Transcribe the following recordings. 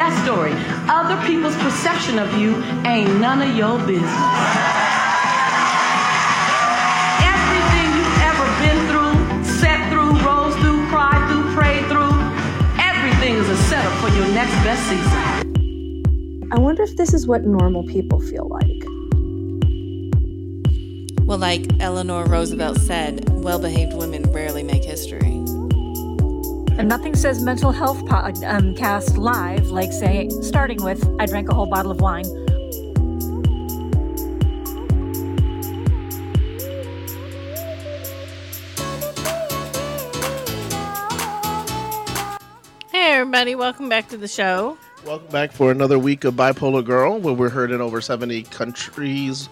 that story. Other people's perception of you ain't none of your business. Everything you've ever been through, sat through, rose through, cried through, prayed through, everything is a setup for your next best season. I wonder if this is what normal people feel like. Well, like Eleanor Roosevelt said, well behaved women rarely make history. And nothing says mental health pod, um, cast live like saying, starting with, I drank a whole bottle of wine. Hey, everybody, welcome back to the show. Welcome back for another week of Bipolar Girl, where we're heard in over 70 countries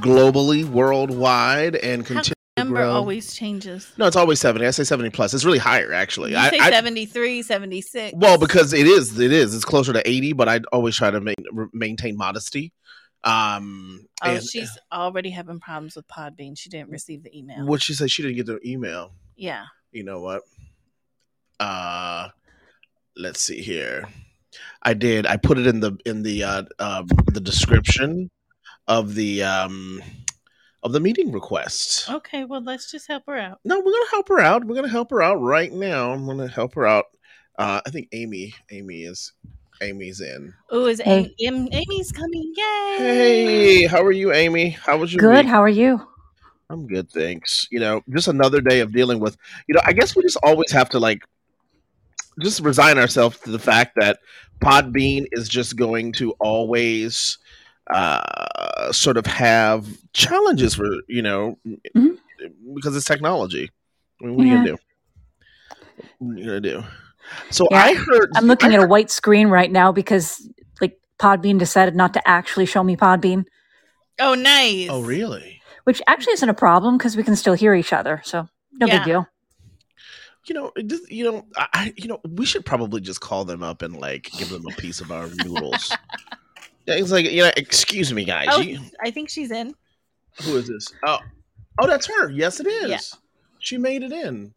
globally, worldwide, and continue come to number grow. always changes? No, it's always 70. I say 70 plus. It's really higher, actually. You I, say I- 73, 76. well, because it is, it is. It's closer to 80, but I always try to main, maintain modesty. Um, oh, and she's already having problems with Podbean. She didn't receive the email. what she said, she didn't get the email. Yeah. you know what? Uh let's see here. I did. I put it in the in the uh um the description of the um of the meeting request. Okay, well, let's just help her out. No, we're gonna help her out. We're gonna help her out right now. I'm gonna help her out. Uh I think Aimee Aimee is Aimee's in. Oh, is Hey. Aimee, Aimee's coming? Yay! Hey, how are you, Aimee? How was your Good. week? How are you? I'm good, thanks. You know, just another day of dealing with, you know, I guess we just always have to like just resign ourselves to the fact that Podbean is just going to always uh sort of have challenges for, you know, Mhm. because it's technology. I mean, what are you gonna do? What are you gonna do? So Yeah, I heard I'm looking I at a white screen right now because like Podbean decided not to actually show me Podbean, Oh, nice. Oh really? which actually isn't a problem because we can still hear each other. So no Yeah. big deal. You know, just, you know, I, I, you know, we should probably just call them up and like give them a piece of our noodles. Yeah, it's like, you know, excuse me, guys. Oh, you- I think she's in. who is this? Oh, oh, that's her. Yes, it is. Yeah. She made it in.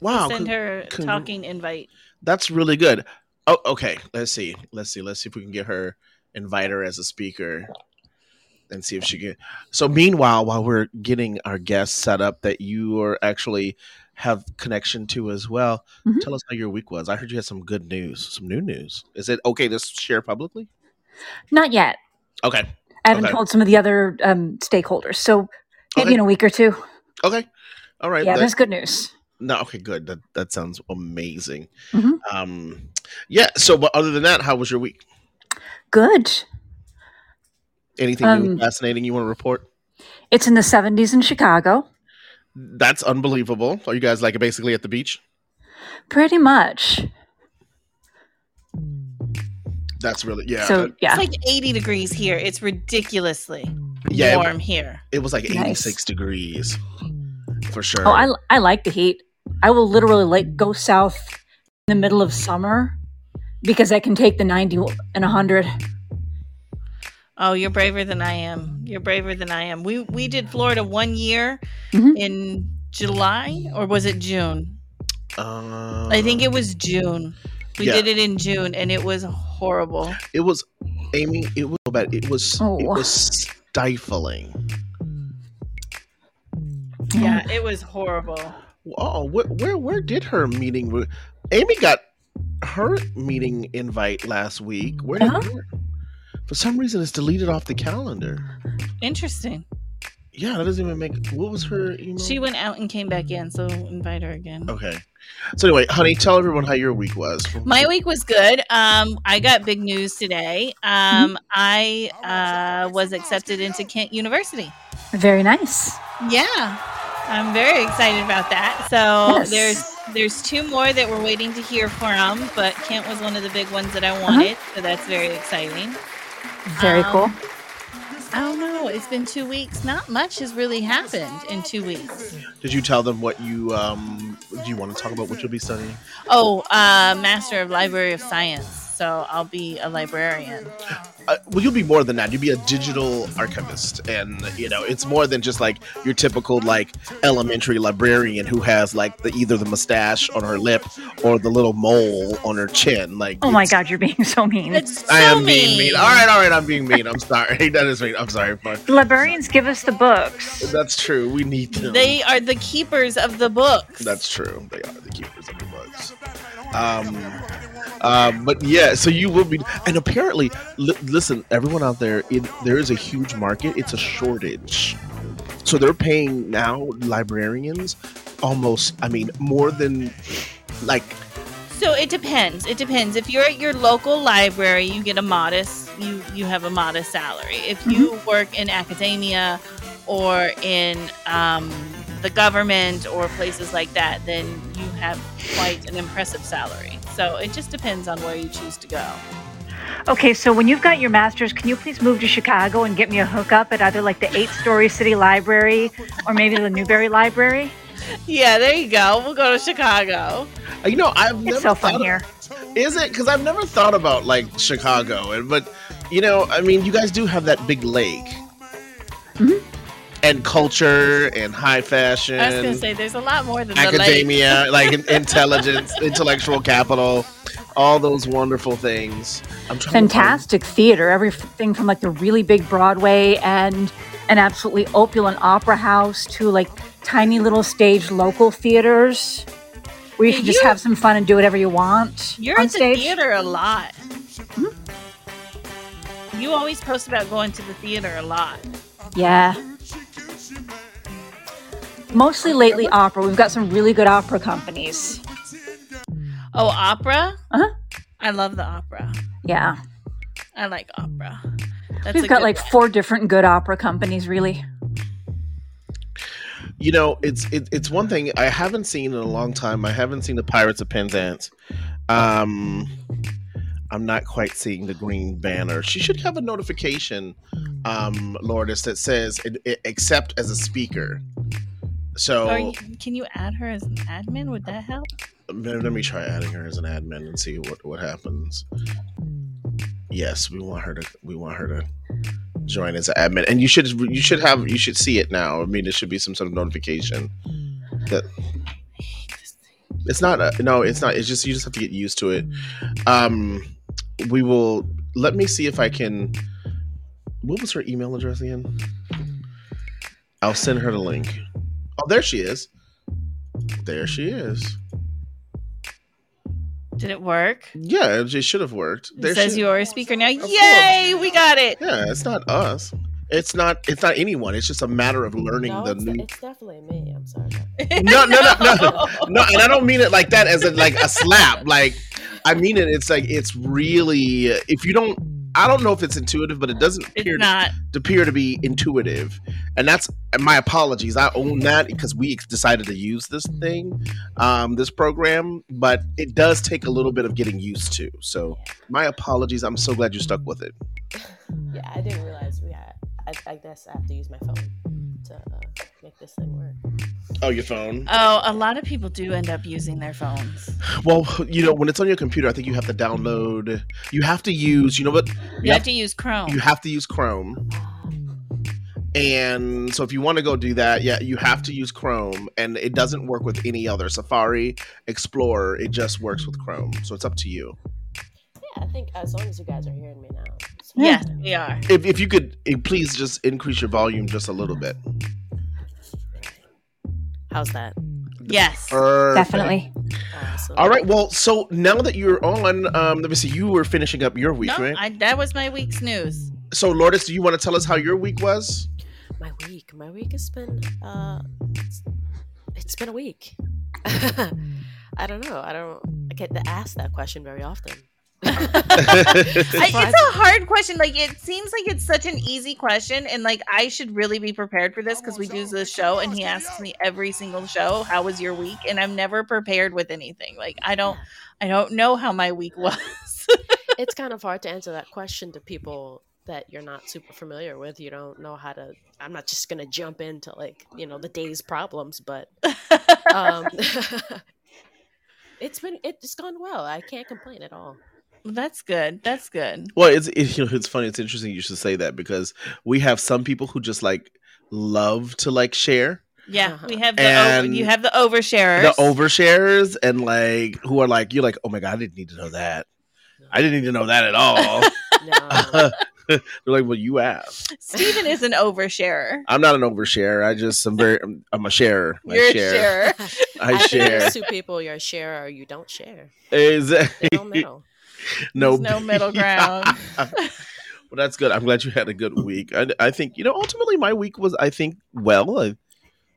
Wow, Send her con- talking invite. that's really good. Oh, okay. Let's see. Let's see. Let's see if we can get her, invite her as a speaker, and see if she can. So, meanwhile, while we're getting our guests set up, that you are actually have connection to as well. Mhm. Tell us how your week was. I heard you had some good news, some new news. Is it okay to share publicly? Not yet. Okay. I haven't Okay. told some of the other um, stakeholders. So maybe Okay. in a week or two. Okay. All right. Yeah, That- there's good news. no. Okay. Good. That that sounds amazing. Mhm. Um. Yeah. So, but other than that, how was your week? Good. Anything Um, fascinating you want to report? It's in the 70s in Chicago. That's unbelievable. Are you guys like basically at the beach? Pretty much. That's really yeah. so yeah. It's like 80 degrees here. It's ridiculously Yeah, it- warm here. it was like Nice. 86 degrees for sure. Oh, I, I like the heat. I will literally like go south in the middle of summer because I can take the 90 and 100. Oh, you're braver than I am. You're braver than I am. We we did Florida one year Mhm. in July or was it June? Uh, I think it was June. We yeah. did it in June and it was horrible. it was Aimee. It was so bad. It was it Oh. was stifling. Yeah, it was horrible. Oh, where where, where did her meeting? re- Aimee got her meeting invite last week. Where did Uh-huh. for some reason it's deleted off the calendar. Interesting. Yeah, that doesn't even make. What was her email? She went out and came back in, so invite her again. Okay. So anyway, honey, tell everyone how your week was. My week was good. Um, I got big news today. Um, I uh, was accepted into Kent University. Very nice. Yeah, I'm very excited about that. So Yes. there's there's two more that we're waiting to hear from, but Kent was one of the big ones that I Uh-huh. wanted, so that's very exciting. Very Um, cool. I don't know. It's been two weeks. Not much has really happened in two weeks. Did you tell them what you um? Do you want to talk about what you'll be studying? Oh, uh, Master of Library of Science. So I'll be a librarian. uh, well, you'll be more than that. You'll be a digital archivist, and you know, it's more than just like your typical like elementary librarian who has like the either the mustache on her lip or the little mole on her chin. Like, Oh my God, you're being so mean. It's I so am being mean. All right, all right, I'm being mean. I'm sorry. that is mean. I'm sorry, but librarians give us the books. that's true. We need them. They are the keepers of the books. That's true. They are the keepers of the books. Um, um, but yeah, so you will be, and apparently, li- listen, everyone out there, it, there is a huge market. It's a shortage, so they're paying now librarians almost. I mean, more than like So it depends. It depends. If you're at your local library, you get a modest you you have a modest salary. If you work in academia or in um, the government or places like that, then you have quite an impressive salary. So it just depends on where you choose to go. Okay, so when you've got your master's, can you please move to Chicago and get me a hookup at either like the eight story city library or maybe the Newberry Library? Yeah, there you go. We'll go to Chicago. you know, I've never It's so fun of- here. Is it? Because I've never thought about like Chicago, but you know, I mean, you guys do have that big lake, Mm-hmm. And culture and high fashion. I was gonna say there's a lot more than the academia, like intelligence, intellectual capital, all those wonderful things. I'm trying to Fantastic theater, everything from like the really big Broadway and an absolutely opulent opera house to like tiny little stage local theaters where you Yeah, can just have some fun and do whatever you want You're on at the theater a lot. Hmm? You always post about going to the theater a lot. Yeah. Mostly lately opera. We've got some really good opera companies. Oh, opera? Uh-huh. I love the opera. Yeah. I like opera. That's We've got like one. four different good opera companies, really. You know, it's it, it's one thing I haven't seen in a long time. I haven't seen the Pirates of Penzance. Um, I'm not quite seeing the green banner. She should have a notification, um, Lourdes, that says it, it, accept as a speaker. So can you add her as an admin? Would that help? let me try adding her as an admin and see what what happens. Yes, we want her to we want her to join as an admin, and you should you should have you should see it now. I mean, it should be some sort of notification that it's not a, no, it's not. It's just you just have to get used to it. Um, we will let me see if I can. What was her email address again? I'll send her the link. Oh, there she is. There she is. Did it work? Yeah, it should have worked. It There says she- you're a oh, speaker now. course. Yay! We got it. Yeah, it's not us. It's not. It's not anyone. It's just a matter of learning No, the it's, new. it's definitely me. I'm sorry. No, no, no, no, no. And I don't mean it like that as a, like a slap. Like I mean it. It's like it's really. If you don't, I don't know if it's intuitive, but it doesn't appear It's to, to appear to be intuitive. And that's and my apologies. I own that because we decided to use this thing, um, this program, but it does take a little bit of getting used to. So my apologies. I'm so glad you stuck with it. Yeah, I didn't realize we had. I, I guess I have to use my phone to uh, make this thing work. Oh, your phone. Oh, a lot of people do end up using their phones. Well, you know, when it's on your computer, I think you have to download. You have to use. You know what? You You have have, to use Chrome. you have to use Chrome. And so, if you want to go do that, yeah, you have to use Chrome, and it doesn't work with any other Safari, Explorer. It just works with Chrome. So it's up to you. yeah, I think as long as you guys are hearing me now. it's Yes, fine. we are. If, if you could, eh, please just increase your volume just a little bit. How's that? Yes. Perfect. Definitely. Awesome. All right. Well, so now that you're on, um, let me see. You were finishing up your week, No, right? I, that was my week's news. so, Lourdes, do you want to tell us how your week was? My week. My week has been. Uh, it's, it's been a week. I don't know. I don't. I get to ask that question very often. I, it's a hard question. Like it seems like it's such an easy question, and like I should really be prepared for this because we do this show, and he asks me every single show, "How was your week?" And I'm never prepared with anything. Like I don't, I don't know how my week was. it's kind of hard to answer that question to people that you're not super familiar with. You don't know how to. I'm not just gonna jump into like you know the day's problems, but um, it's been it's gone well. I can't complain at all. That's good. That's good. Well, it's it, you know it's funny. It's interesting you should say that because we have some people who just like love to like share Yeah, Uh-huh. we have the over, And you have the oversharers. the oversharers and like who are like you're like oh my god I didn't need to know that I didn't need to know that at all. No. They're like well you asked. Stephen is an oversharer. I'm not an oversharer. I just I'm very I'm, I'm a sharer. I You're a share. sharer. I think share. there's two people. You're a share or you don't share. Exactly. They don't know. No There's no middle ground. well, that's good. I'm glad you had a good week. I, I think you know ultimately my week was I think well. I,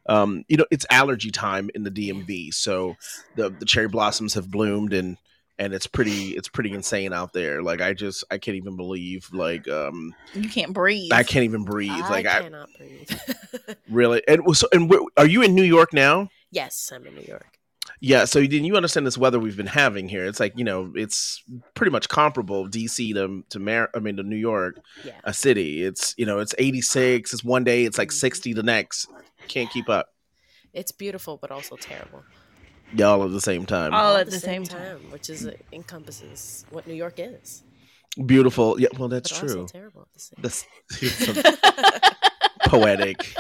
um, you know it's allergy time in the DMV, so the the cherry blossoms have bloomed and and it's pretty it's pretty insane out there. Like I just I can't even believe like um You can't breathe. I can't even breathe. I like I cannot breathe. really and so and where, are you in New York now? yes, I'm in New York. Yeah, so didn't you understand this weather we've been having here? It's like you know, it's pretty much comparable DC to to Mar- I mean to New York, Yeah. a city. It's you know, it's 86. It's one day, it's like 60 the next. Can't keep up. It's beautiful, but also terrible. Y'all at the same time. All at the same time. which is uh, encompasses what New York is. Beautiful. Yeah, well, that's but true. Also terrible at the same. That's poetic.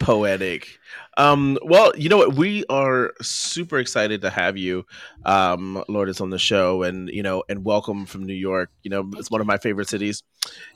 Poetic. Um, well, you know what? We are super excited to have you, um, Lourdes, on the show, and you know, and welcome from New York. You know, it's one of my favorite cities.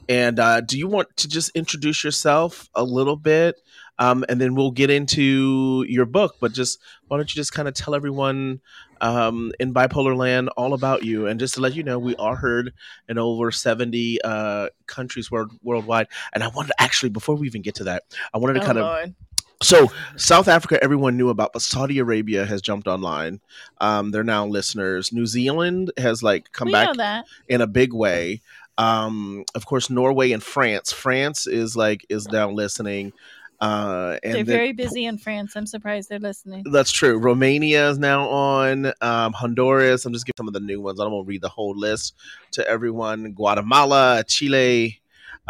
And uh, do you want to just introduce yourself a little bit, um, and then we'll get into your book? But just why don't you just kind of tell everyone um, in bipolar land all about you, and just to let you know, we are heard in over seventy uh, countries world, worldwide. And I wanted to actually, before we even get to that, I wanted to Oh, kind of Lord. So South Africa, everyone knew about, but Saudi Arabia has jumped online. Um, they're now listeners. New Zealand has like come we back in a big way. Um, of course, Norway and France. France is like is now listening. Uh, and They're very busy in France. I'm surprised they're listening. that's true. Romania is now on. Um, Honduras. I'm just giving some of the new ones. I don't want to read the whole list to everyone. Guatemala, Chile,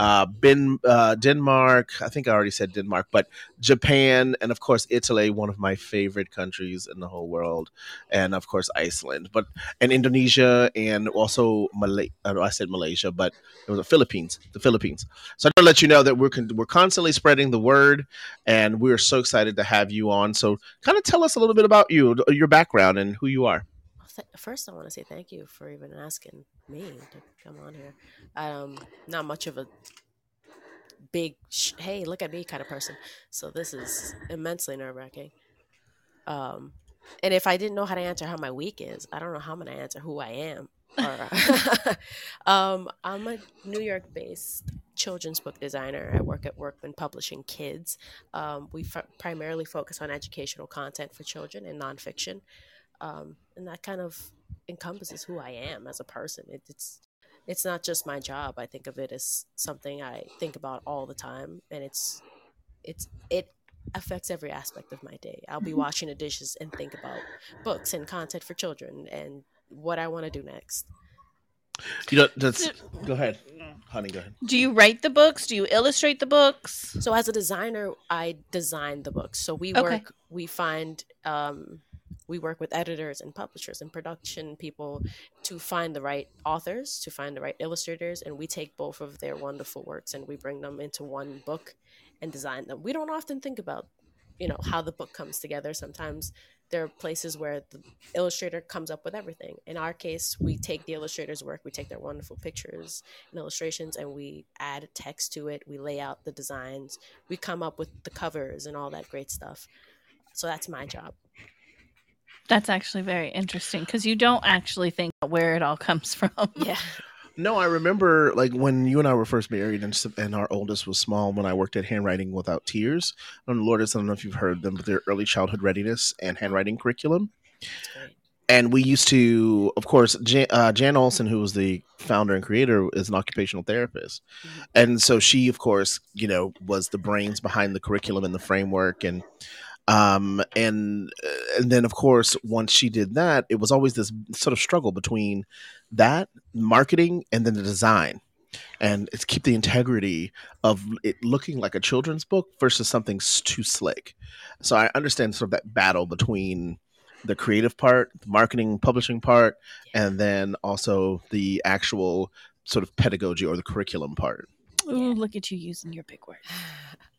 uh, ben, uh, Denmark. I think I already said Denmark, but Japan, and of course Italy, one of my favorite countries in the whole world, and of course Iceland, but and Indonesia, and also Malay. I, know I said Malaysia, but it was the Philippines. The Philippines. So I want to let you know that we're con- we're constantly spreading the word, and we're so excited to have you on. So kind of tell us a little bit about you, your background, and who you are. Th- First, I want to say thank you for even asking me to come on here. Um, not much of a big, sh- hey, look at me kind of person. So this is immensely nerve wracking. Um, and if I didn't know how to answer how my week is, I don't know how I'm to answer who I am. Or, um, I'm a New York based children's book designer. I work at Workman Publishing Kids. Um, we f- primarily focus on educational content for children and nonfiction um, and that kind of encompasses who I am as a person. It, it's it's not just my job. I think of it as something I think about all the time, and it's it's it affects every aspect of my day. I'll be washing the dishes and think about books and content for children and what I want to do next. You know, that's go ahead, honey. Go ahead. Do you write the books? Do you illustrate the books? So as a designer, I design the books. So we Okay. work, we find, um, we work with editors and publishers and production people to find the right authors, to find the right illustrators, and we take both of their wonderful works and we bring them into one book and design them. We don't often think about, you know, how the book comes together. Sometimes there are places where the illustrator comes up with everything. In our case, we take the illustrator's work, we take their wonderful pictures and illustrations, and we add text to it. We lay out the designs. We come up with the covers and all that great stuff. So that's my job. That's actually very interesting because you don't actually think where it all comes from. Yeah. No, I remember like when you and I were first married, and, and our oldest was small. When I worked at Handwriting Without Tears, and Lourdes, I don't know if you've heard them, but their early childhood readiness and handwriting curriculum. And we used to, of course, Jan, uh, Jan Olsen, who was the founder and creator, is an occupational therapist, Mhm. and so she, of course, you know, was the brains behind the curriculum and the framework, and um, and uh, and then, of course, once she did that, it was always this sort of struggle between that marketing and then the design and it's keep the integrity of it looking like a children's book versus something too slick so i understand sort of that battle between the creative part, the marketing, publishing part, and then also the actual sort of pedagogy or the curriculum part. Ooh, look at you using your big word.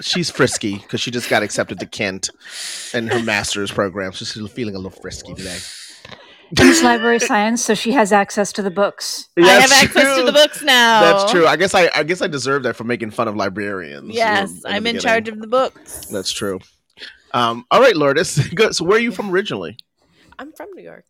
She's frisky because she just got accepted to Kent and her master's program. So she's feeling a little frisky today. She's library science, so she has access to the books. I have That's access to the books now. That's true. I guess I, I guess I deserve that for making fun of librarians. Yes, in the I'm in beginning. charge of the books. That's true. Um, all right, Lourdes. Good. So where are you from originally? I'm from New York.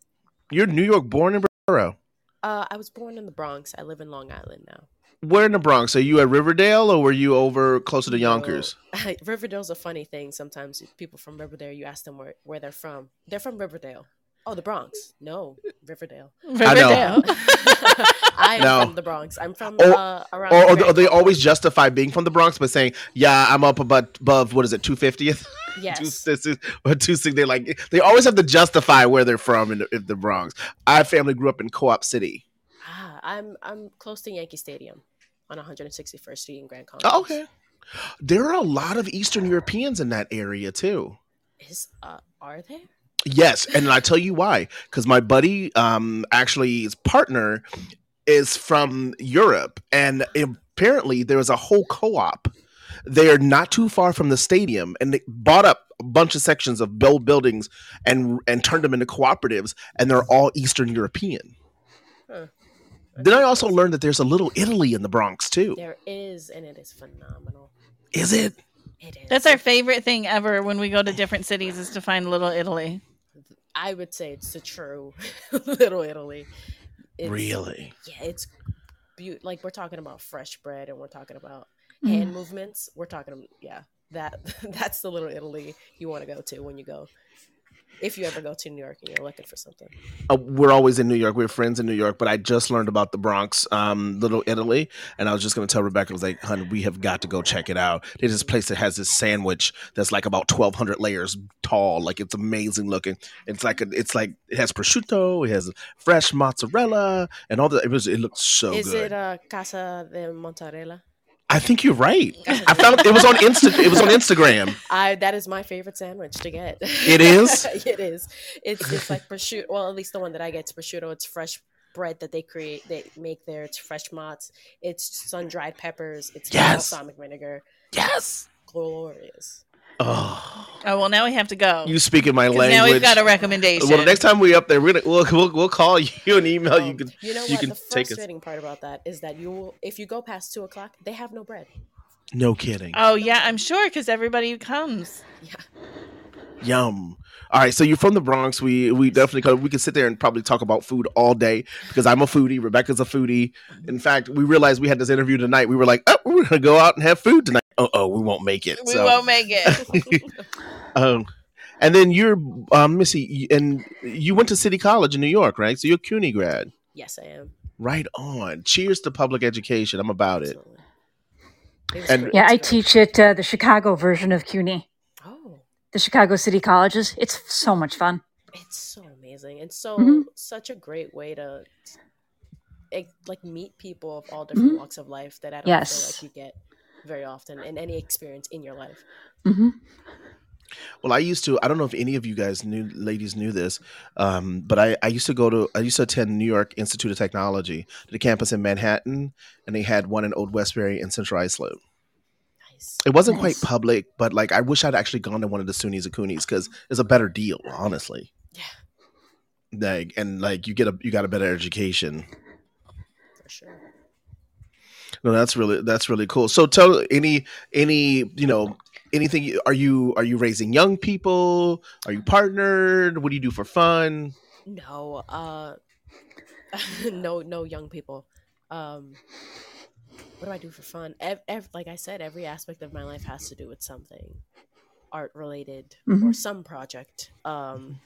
You're New York born in Borough. Uh, I was born in the Bronx. I live in Long Island now. Where in the Bronx? Are you at Riverdale or were you over closer to Yonkers? No, Riverdale's a funny thing. Sometimes people from Riverdale, you ask them where, where they're from. They're from Riverdale. Oh, the Bronx. No, Riverdale. Riverdale. I am No. from the Bronx. I'm from Or- uh, around. Or, or, or they always justify being from the Bronx by saying, "Yeah, I'm up above, above what is it, two fiftieth, Yes. or two six. They like they always have to justify where they're from in the, in the Bronx. Our family grew up in Co-op City. I'm I'm close to Yankee Stadium on 161st Street in Grand Concourse. Oh, okay. There are a lot of Eastern Europeans in that area too. Is uh, are there? Yes, and I tell you why. Because my buddy, um, actually, his partner is from Europe, and apparently there was a whole co-op there not too far from the stadium, and they bought up a bunch of sections of build buildings and and turned them into cooperatives, and they're all Eastern European. Huh. Then I also learned that there's a little Italy in the Bronx too. There is, and it is phenomenal. Is it? It is. That's our favorite thing ever when we go to different cities is to find Little Italy. I would say it's the true Little Italy. It's, Really? Yeah, it's beaut. Like we're talking about fresh bread, and we're talking about Mm. hand movements. We're talking, yeah, that that's the Little Italy you want to go to when you go. If you ever go to New York and you're looking for something, uh, we're always in New York. We're friends in New York, but I just learned about the Bronx, um, Little Italy, and I was just going to tell Rebecca, I was like, "Honey, we have got to go check it out." There's this place that has this sandwich that's like about 1,200 layers tall. Like it's amazing looking. It's like a, it's like it has prosciutto, it has fresh mozzarella, and all the. It was. It looks so is good. it uh, Casa de Mozzarella? I think you're right. I found it was on Insta. It was on Instagram. I that is my favorite sandwich to get. It is? it is. It's it's like prosciutto. Well, at least the one that I get is prosciutto. It's fresh bread that they create. They make there. It's fresh mozz. It's sun dried peppers. It's Yes. balsamic vinegar. Yes. Glorious. Oh, Oh well, now we have to go. you speak in my language. now we've got a recommendation. well, the next time we up there, we're gonna we'll, we'll, we'll call you and email Oh, you. Um, can you know you what? can the take us. frustrating part about that is that you will, if you go past two o'clock, they have no bread. No kidding. oh yeah, I'm sure because everybody comes. Yeah. Yum. All right, so you're from the Bronx. We we definitely could, we could sit there and probably talk about food all day because I'm a foodie. Rebecca's a foodie. In fact, we realized we had this interview tonight. We were like, oh, we're gonna go out and have food tonight. Oh, oh, we won't make it. We so, won't make it. um, and then you're um, Missy, and you went to City College in New York, right? So you're a CUNY grad. yes, I am. Right on. Cheers to public education. I'm about it. Absolutely. It was And- Yeah, I teach at uh, the Chicago version of CUNY, Oh, the Chicago City Colleges. It's so much fun. it's so amazing It's so Mhm. such a great way to like, like meet people of all different Mhm. walks of life that I don't Yes. feel like you get very often in any experience in your life. hmm Well, I used to. I don't know if any of you guys knew, ladies knew this, um, but I, I used to go to. I used to attend New York Institute of Technology, the campus in Manhattan, and they had one in Old Westbury and Central Islip. Nice. It wasn't Nice. quite public, but like I wish I'd actually gone to one of the SUNYs or CUNYs because it's a better deal, honestly. Yeah, Like and like you get a you got a better education. for sure. No, that's really that's really cool. So tell any any you know anything. Are you are you raising young people? Are you partnered? What do you do for fun? No, uh, no, no young people. Um, what do I do for fun? Ev- ev- like I said, every aspect of my life has to do with something art related or Mhm. some project. Um,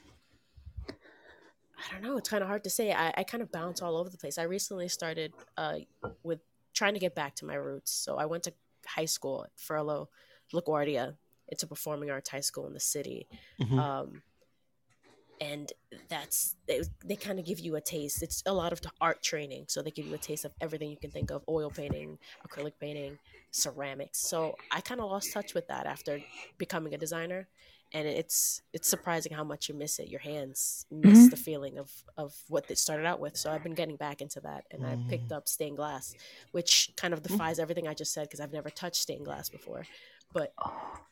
I don't know. It's kind of hard to say. I, I kind of bounce all over the place. I recently started uh, with trying to get back to my roots. So I went to high school at Fiorello LaGuardia. It's a performing arts high school in the city Mhm. um, and that's they, they kind of give you a taste it's a lot of art training so they give you a taste of everything you can think of oil painting acrylic painting ceramics so i kind of lost touch with that after becoming a designer and it's it's surprising how much you miss it. Your hands miss Mhm. the feeling of of what they started out with. So I've been getting back into that, and I picked Mm. up stained glass, which kind of defies everything I just said because I've never touched stained glass before. But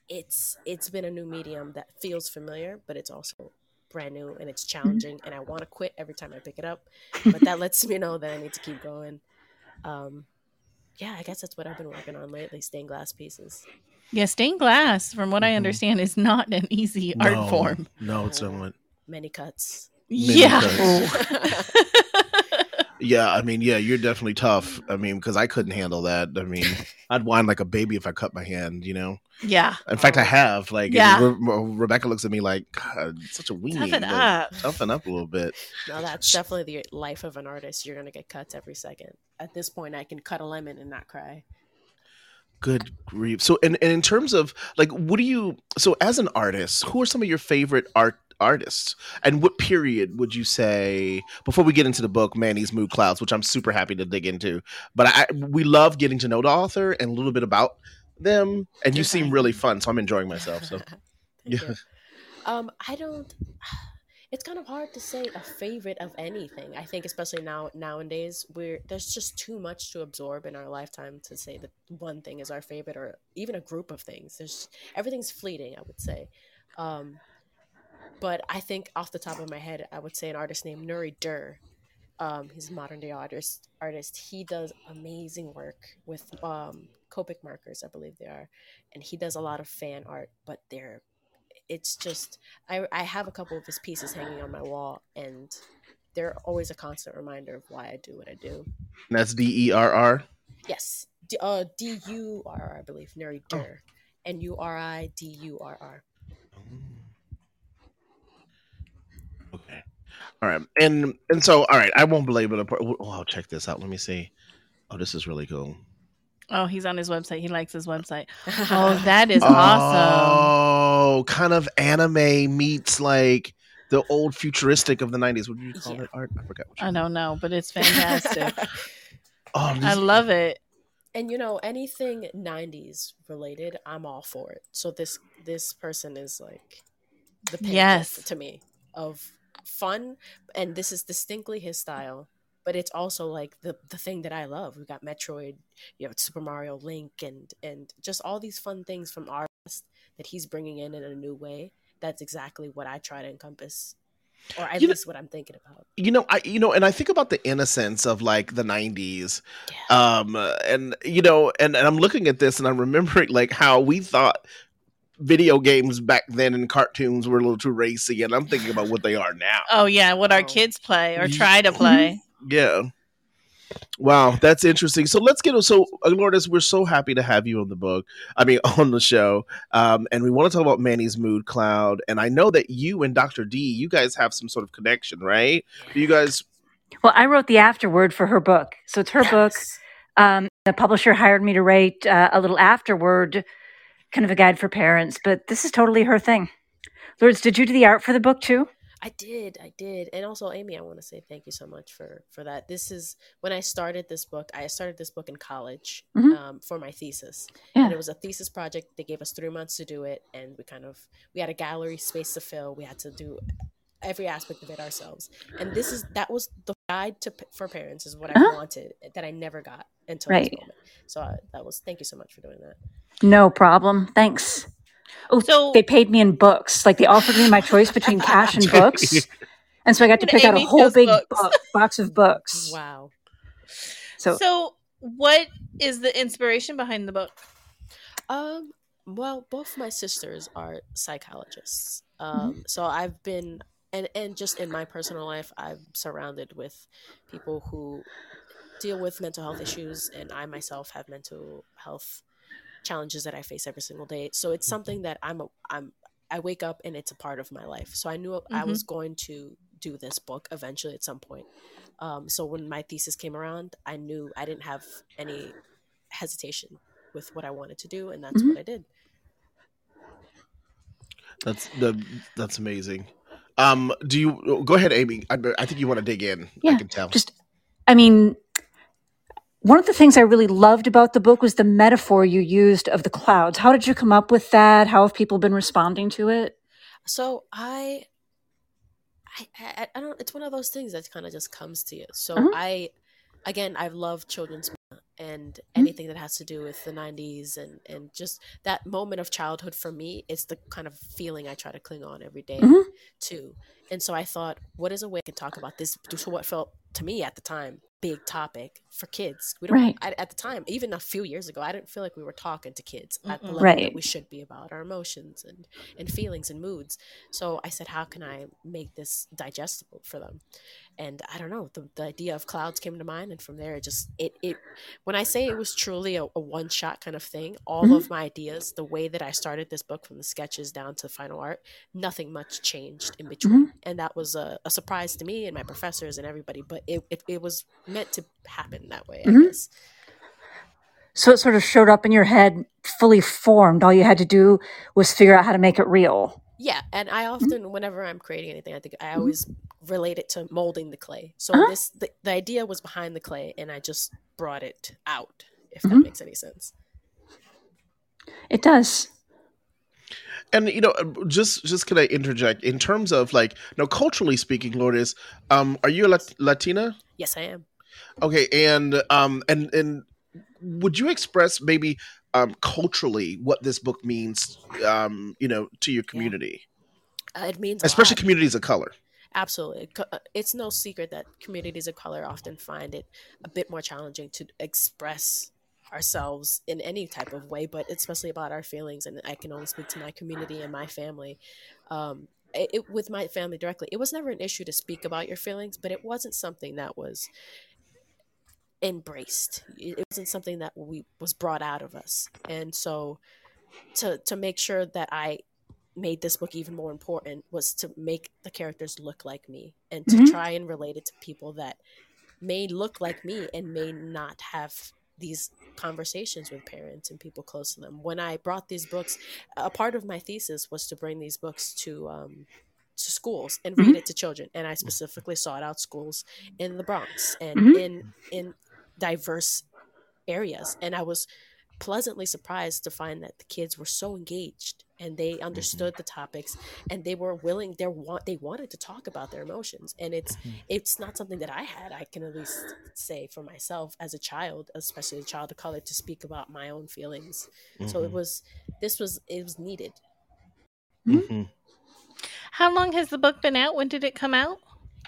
it's it's been a new medium that feels familiar, but it's also brand new and it's challenging, and I want to quit every time I pick it up. But that lets me know that I need to keep going. Um, yeah, I guess that's what I've been working on lately: stained glass pieces. Yeah, stained glass, from what I Mhm. understand, is not an easy No, art form. No, it's not. Many cuts. Many yeah. cuts. Yeah, I mean, yeah, you're definitely tough. I mean, because I couldn't handle that. I mean, I'd whine like a baby if I cut my hand. You know. yeah. In fact, I Oh. have. Like, Yeah. Re- Re- Rebecca looks at me like, God, such a weenie. Toughen Like, up. Toughen up a little bit. No, that's definitely the life of an artist. You're gonna get cuts every second. At this point, I can cut a lemon and not cry. Good grief. So, and, and in terms of like, what do you? So, as an artist, who are some of your favorite art artists, and what period would you say? Before we get into the book, Manny's Mood Clouds, which I'm super happy to dig into, but I we love getting to know the author and a little bit about them, and you seem really fun, so I'm enjoying myself. So, yeah. you. Um, I don't. It's kind of hard to say a favorite of anything. I think, especially now nowadays, where there's just too much to absorb in our lifetime to say that one thing is our favorite, or even a group of things. There's everything's fleeting. I would say. Um, but I think off the top of my head, I would say an artist named Nuri Durr. Um, he's a modern day artist. Artist. He does amazing work with um, Copic markers, I believe they are, and he does a lot of fan art. But they're, it's just I I have a couple of his pieces hanging on my wall, and they're always a constant reminder of why I do what I do. And that's D E R R. Yes, D uh, D U R R, I believe, Nuri Oh. Durr, N U R I D U R R. Okay. All right. And and so all right, I won't belabor the part. Oh, I'll check this out. Let me see. Oh, this is really cool. Oh, he's on his website. He likes his website. Oh, that is oh, awesome. Oh, kind of anime meets like the old futuristic of the 90s. What do you call Yeah. it? Art? I forgot. What I don't know, but it's fantastic. Oh, I love it. and you know anything 90s related i'm all for it so this this person is like the pinnacle Yes. to me of fun and this is distinctly his style but it's also like the the thing that i love we got metroid you have super mario link and and just all these fun things from artists that he's bringing in in a new way that's exactly what i try to encompass or at You know- least what i'm thinking about you know, I you know, and I think about the innocence of like the 90s. yeah Um and you know, and, and I'm looking at this and I'm remembering like how we thought video games back then and cartoons were a little too racy and I'm thinking about what they are now. Oh yeah, what our Oh. kids play or try to play. Yeah. Wow, that's interesting. So let's get so Lourdes, we're so happy to have you on the book. I mean, on the show, um, and we want to talk about Manny's mood cloud. And I know that you and Dr. D, you guys have some sort of connection, right? You guys, Well, I wrote the afterword for her book. So it's her book. Um, the publisher hired me to write uh, a little afterword, kind of a guide for parents, but this is totally her thing. Lourdes, did you do the art for the book too? I did, I did, and also Aimee, I want to say thank you so much for for that. This is when I started this book. I started this book in college Mhm. um, for my thesis, Yeah. and it was a thesis project. They gave us three months to do it, and we kind of we had a gallery space to fill. We had to do every aspect of it ourselves, and this is that was the guide to for parents is what I Uh-huh. wanted that I never got until Right. this moment. So I, that was thank you so much for doing that. No problem. Thanks. Oh, So- they paid me in books. Like they offered me my choice between cash and books. And so I got to pick out a whole big books. book, box of books. Wow. So, So, what is the inspiration behind the book? Um, well, both my sisters are psychologists. Mm-hmm. Um, so I've been and and just in my personal life, I'm surrounded with people who deal with mental health issues, and I myself have mental health challenges that I face every single day. So it's something that I'm a, I'm I wake up and it's a part of my life. So I knew I was going to do this book eventually at some point. Um, so when my thesis came around, I knew I didn't have any hesitation with what I wanted to do, and that's Mhm. what I did. that's the that's amazing. Um, do you go ahead, Aimee? I, I think you want to dig in. I Yeah, can tell. just, I mean, one of the things I really loved about the book was the metaphor you used of the clouds. How did you come up with that? How have people been responding to it? So I, I, I, I don't. It's one of those things that kind of just comes to you. So Uh-huh. I, again, I love children's and Mm-hmm. anything that has to do with the '90s and and just that moment of childhood for me. It's the kind of feeling I try to cling on every day Mhm. to. And so I thought, what is a way I can talk about this to what felt to me at the time big topic for kids. We don't Right. I, at the time, even a few years ago, I didn't feel like we were talking to kids at the level Right. that we should be about our emotions and and feelings and moods. So I said, how can I make this digestible for them? And I don't know, the, the idea of clouds came to mind, and from there, it just it it. When I say it was truly a, a one shot kind of thing, all Mhm. of my ideas, the way that I started this book from the sketches down to the final art, nothing much changed in between, and that was a, a surprise to me and my professors and everybody. But it it, it was meant to happen that way, I Mhm. guess. So it sort of showed up in your head fully formed. All you had to do was figure out how to make it real. Yeah, and I often, whenever I'm creating anything, I think I always relate it to molding the clay. So Uh-huh. this, the, the idea was behind the clay, and I just brought it out. If that Mhm. makes any sense. It does. And you know, uh, just just can I interject in terms of like, now culturally speaking, Lourdes, um, are you a Lat- Latina? Yes, I am. Okay, and um, and and would you express maybe um culturally what this book means, um, you know, to your community, Uh, it means especially communities of color? Absolutely. Uh, It's no secret that communities of color often find it a bit more challenging to express ourselves in any type of way, but especially about our feelings. And I can only speak to my community and my family. Um, it, it- with my family directly, it was never an issue to speak about your feelings, but it wasn't something that was embraced. It wasn't something that we was brought out of us. And so to to make sure that I made this book even more important was to make the characters look like me and to Mhm. try and relate it to people that may look like me and may not have these conversations with parents and people close to them. When I brought these books, a part of my thesis was to bring these books to um, to schools and read it to children, and I specifically sought out schools in the Bronx and Mhm. in in diverse areas, and I was pleasantly surprised to find that the kids were so engaged and they understood the topics and they were willing they want they wanted to talk about their emotions. And it's it's not something that i had. I can at least say for myself as a child especially a child of color to speak about my own feelings. So it was this was it was needed. Mhm. How long has the book been out? When did it come out?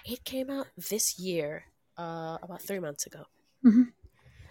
it came out this year uh about three months ago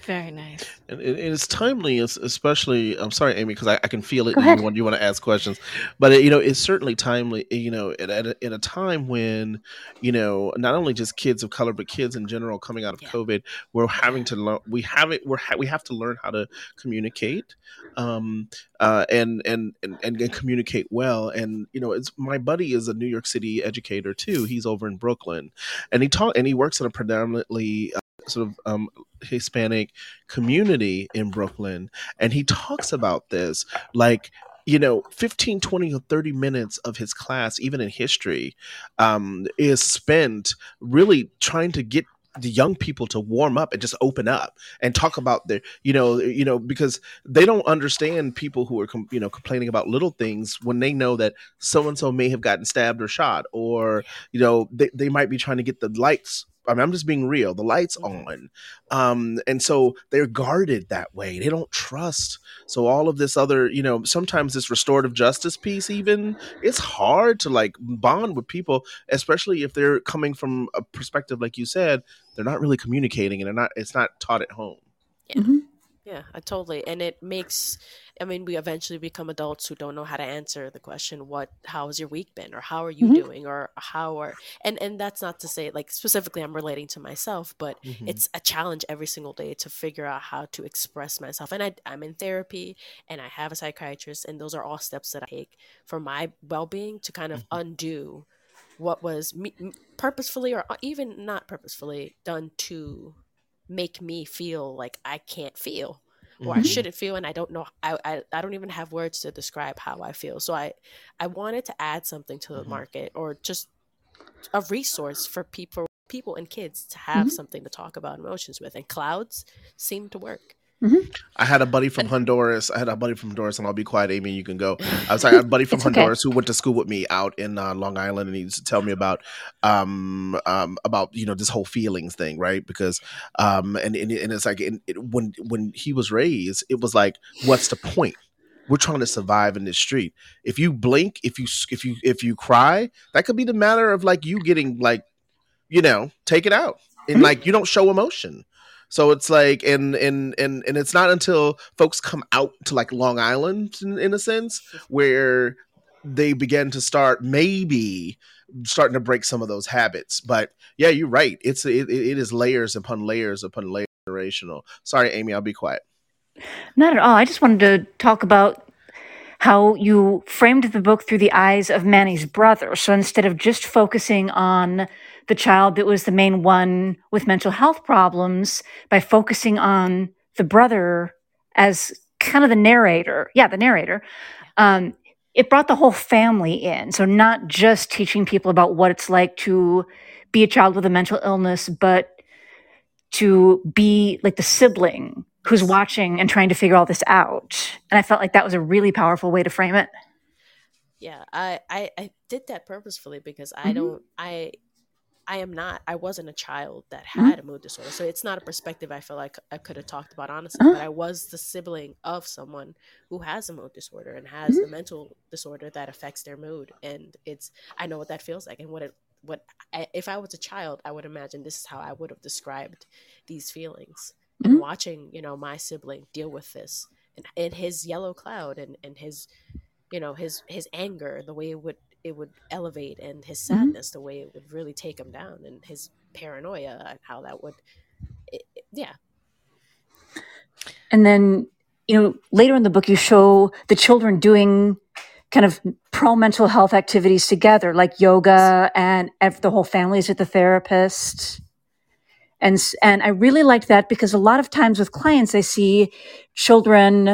Very nice. And it, it's timely, es- especially. I'm sorry, Aimee, because I, I can feel it. Go ahead. You want you want to ask questions, but it, you know, it's certainly timely. You know, at, at, a, at a time when you know not only just kids of color, but kids in general coming out of Yeah. COVID, we're having to learn. We have it. We're ha- we have to learn how to communicate, um, uh, and, and and and and communicate well. And you know, it's my buddy is a New York City educator too. He's over in Brooklyn, and he taught and he works in a predominantly uh, sort of um, Hispanic community in Brooklyn and he talks about this like you know 15 20 or 30 minutes of his class even in history um, is spent really trying to get the young people to warm up and just open up and talk about their you know you know because they don't understand people who are com- you know complaining about little things when they know that so and so may have gotten stabbed or shot or you know they, they might be trying to get the lights I mean, I'm just being real. The lights Mhm. on, um, and so they're guarded that way. They don't trust. So all of this other, you know, sometimes this restorative justice piece, even it's hard to like bond with people, especially if they're coming from a perspective like you said, they're not really communicating, and they're not. It's not taught at home. Yeah, I totally. And it makes, I mean, we eventually become adults who don't know how to answer the question, what, how has your week been? Or how are you Mhm. doing? Or how are, and, and that's not to say, like, specifically I'm relating to myself, but mm-hmm. it's a challenge every single day to figure out how to express myself. And I, I'm in therapy and I have a psychiatrist, and those are all steps that I take for my well being to kind of mm-hmm. undo what was me, purposefully or uh, even not purposefully done to make me feel like I can't feel or I Mhm. shouldn't feel and I don't know I, I I don't even have words to describe how I feel. So I I wanted to add something to the Mhm. market or just a resource for people people and kids to have Mhm. something to talk about emotions with and clouds seem to work. I had a buddy from Honduras. I had a buddy from Honduras, and I'll be quiet, Aimee. You can go. I was like, I had a buddy from It's okay. Honduras who went to school with me out in uh, Long Island, and he used to tell me about, um, um, about you know this whole feelings thing, right? Because, um, and and, and it's like and it, when when he was raised, it was like, what's the point? We're trying to survive in this street. If you blink, if you if you if you cry, that could be the matter of like you getting like, you know, take it out, and Mhm. like you don't show emotion. So it's like, and and and and it's not until folks come out to like Long Island, in, in a sense, where they begin to start maybe starting to break some of those habits. But yeah, you're right. It's it, it is layers upon layers upon layers. Generational. Sorry, Aimee. I'll be quiet. Not at all. I just wanted to talk about how you framed the book through the eyes of Manny's brother. So instead of just focusing on the child that was the main one with mental health problems, by focusing on the brother as kind of the narrator, yeah, the narrator, um, it brought the whole family in. So not just teaching people about what it's like to be a child with a mental illness, but to be like the sibling who's watching and trying to figure all this out. And I felt like that was a really powerful way to frame it. Yeah, I, I, I did that purposefully because I Mhm. don't I I am not I wasn't a child that Mhm. had a mood disorder. So it's not a perspective I feel like I could have talked about honestly, Uh-huh. but I was the sibling of someone who has a mood disorder and has Mm-hmm. a mental disorder that affects their mood and it's I know what that feels like and what it what I, if I was a child, I would imagine this is how I would have described these feelings. And Mhm. watching, you know, my sibling deal with this and, and his yellow cloud and, and his you know his his anger the way it would it would elevate and his Mhm. sadness the way it would really take him down and his paranoia and how that would it, it- yeah And then, you know, later in the book, you show the children doing kind of pro mental health activities together, like yoga, and the whole family is at the therapist. And, s- and I really liked that because a lot of times with clients, I see children,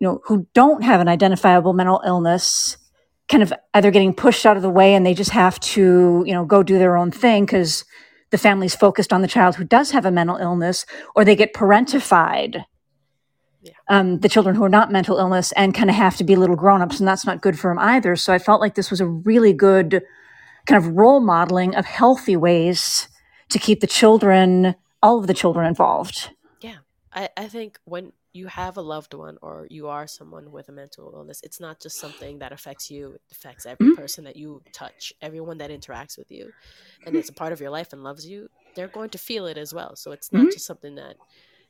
you know, who don't have an identifiable mental illness kind of either getting pushed out of the way and they just have to, you know, go do their own thing because the family's focused on the child who does have a mental illness, or they get parentified um, the children who are not mental illness and kind of have to be little grown-ups and that's not good for them either. So i felt like this was a really good kind of role modeling of healthy ways to keep the children all of the children involved. Yeah. I, I think when you have a loved one or you are someone with a mental illness it's not just something that affects you it affects every Mhm. person that you touch everyone that interacts with you and it's a part of your life and loves you they're going to feel it as well so it's not Mhm. just something that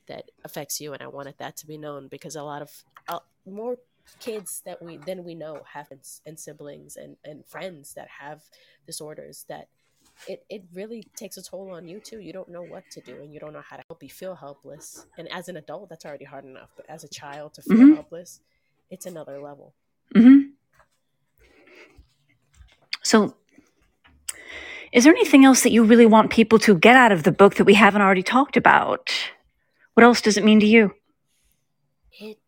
that affects you and i wanted that to be known because a lot of uh, more kids that we than we know have and, and siblings and and friends that have disorders that it, it really takes a toll on you too. You don't know what to do and you don't know how to help you feel helpless. And as an adult that's already hard enough but as a child to feel Mhm. helpless it's another level. Hmm so is there anything else that you really want people to get out of the book that we haven't already talked about? What else does it mean to you? It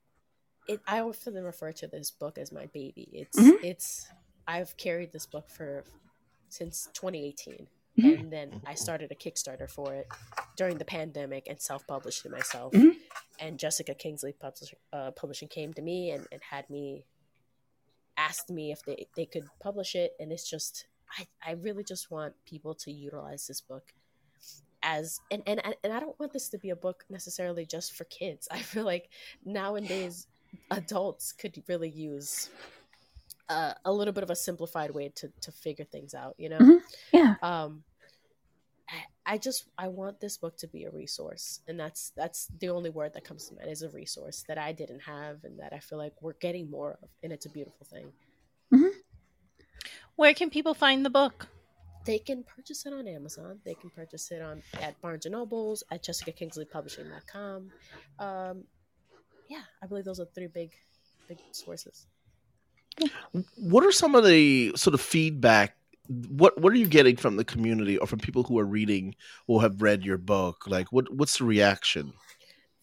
it i often refer to this book as my baby. It's Mhm. it's i've carried this book for since 2018 Mhm. and then i started a kickstarter for it during the pandemic and self-published it myself Mhm. and jessica kingsley publishing, uh, publishing came to me and, and had me asked me if they, they could publish it and it's just I, I really just want people to utilize this book as and, and and I don't want this to be a book necessarily just for kids. I feel like nowadays adults could really use uh, a little bit of a simplified way to to figure things out. You know, Mhm. yeah um, I, I just I want this book to be a resource, and that's that's the only word that comes to mind is a resource that I didn't have, and that I feel like we're getting more of, and it's a beautiful thing. Where can people find the book? They can purchase it on Amazon. They can purchase it on at Barnes and Nobles, at JessicaKingsleyPublishing.com. Um, yeah, I believe those are three big, big sources. What are some of the sort of feedback? What What are you getting from the community or from people who are reading or have read your book? Like, what What's the reaction?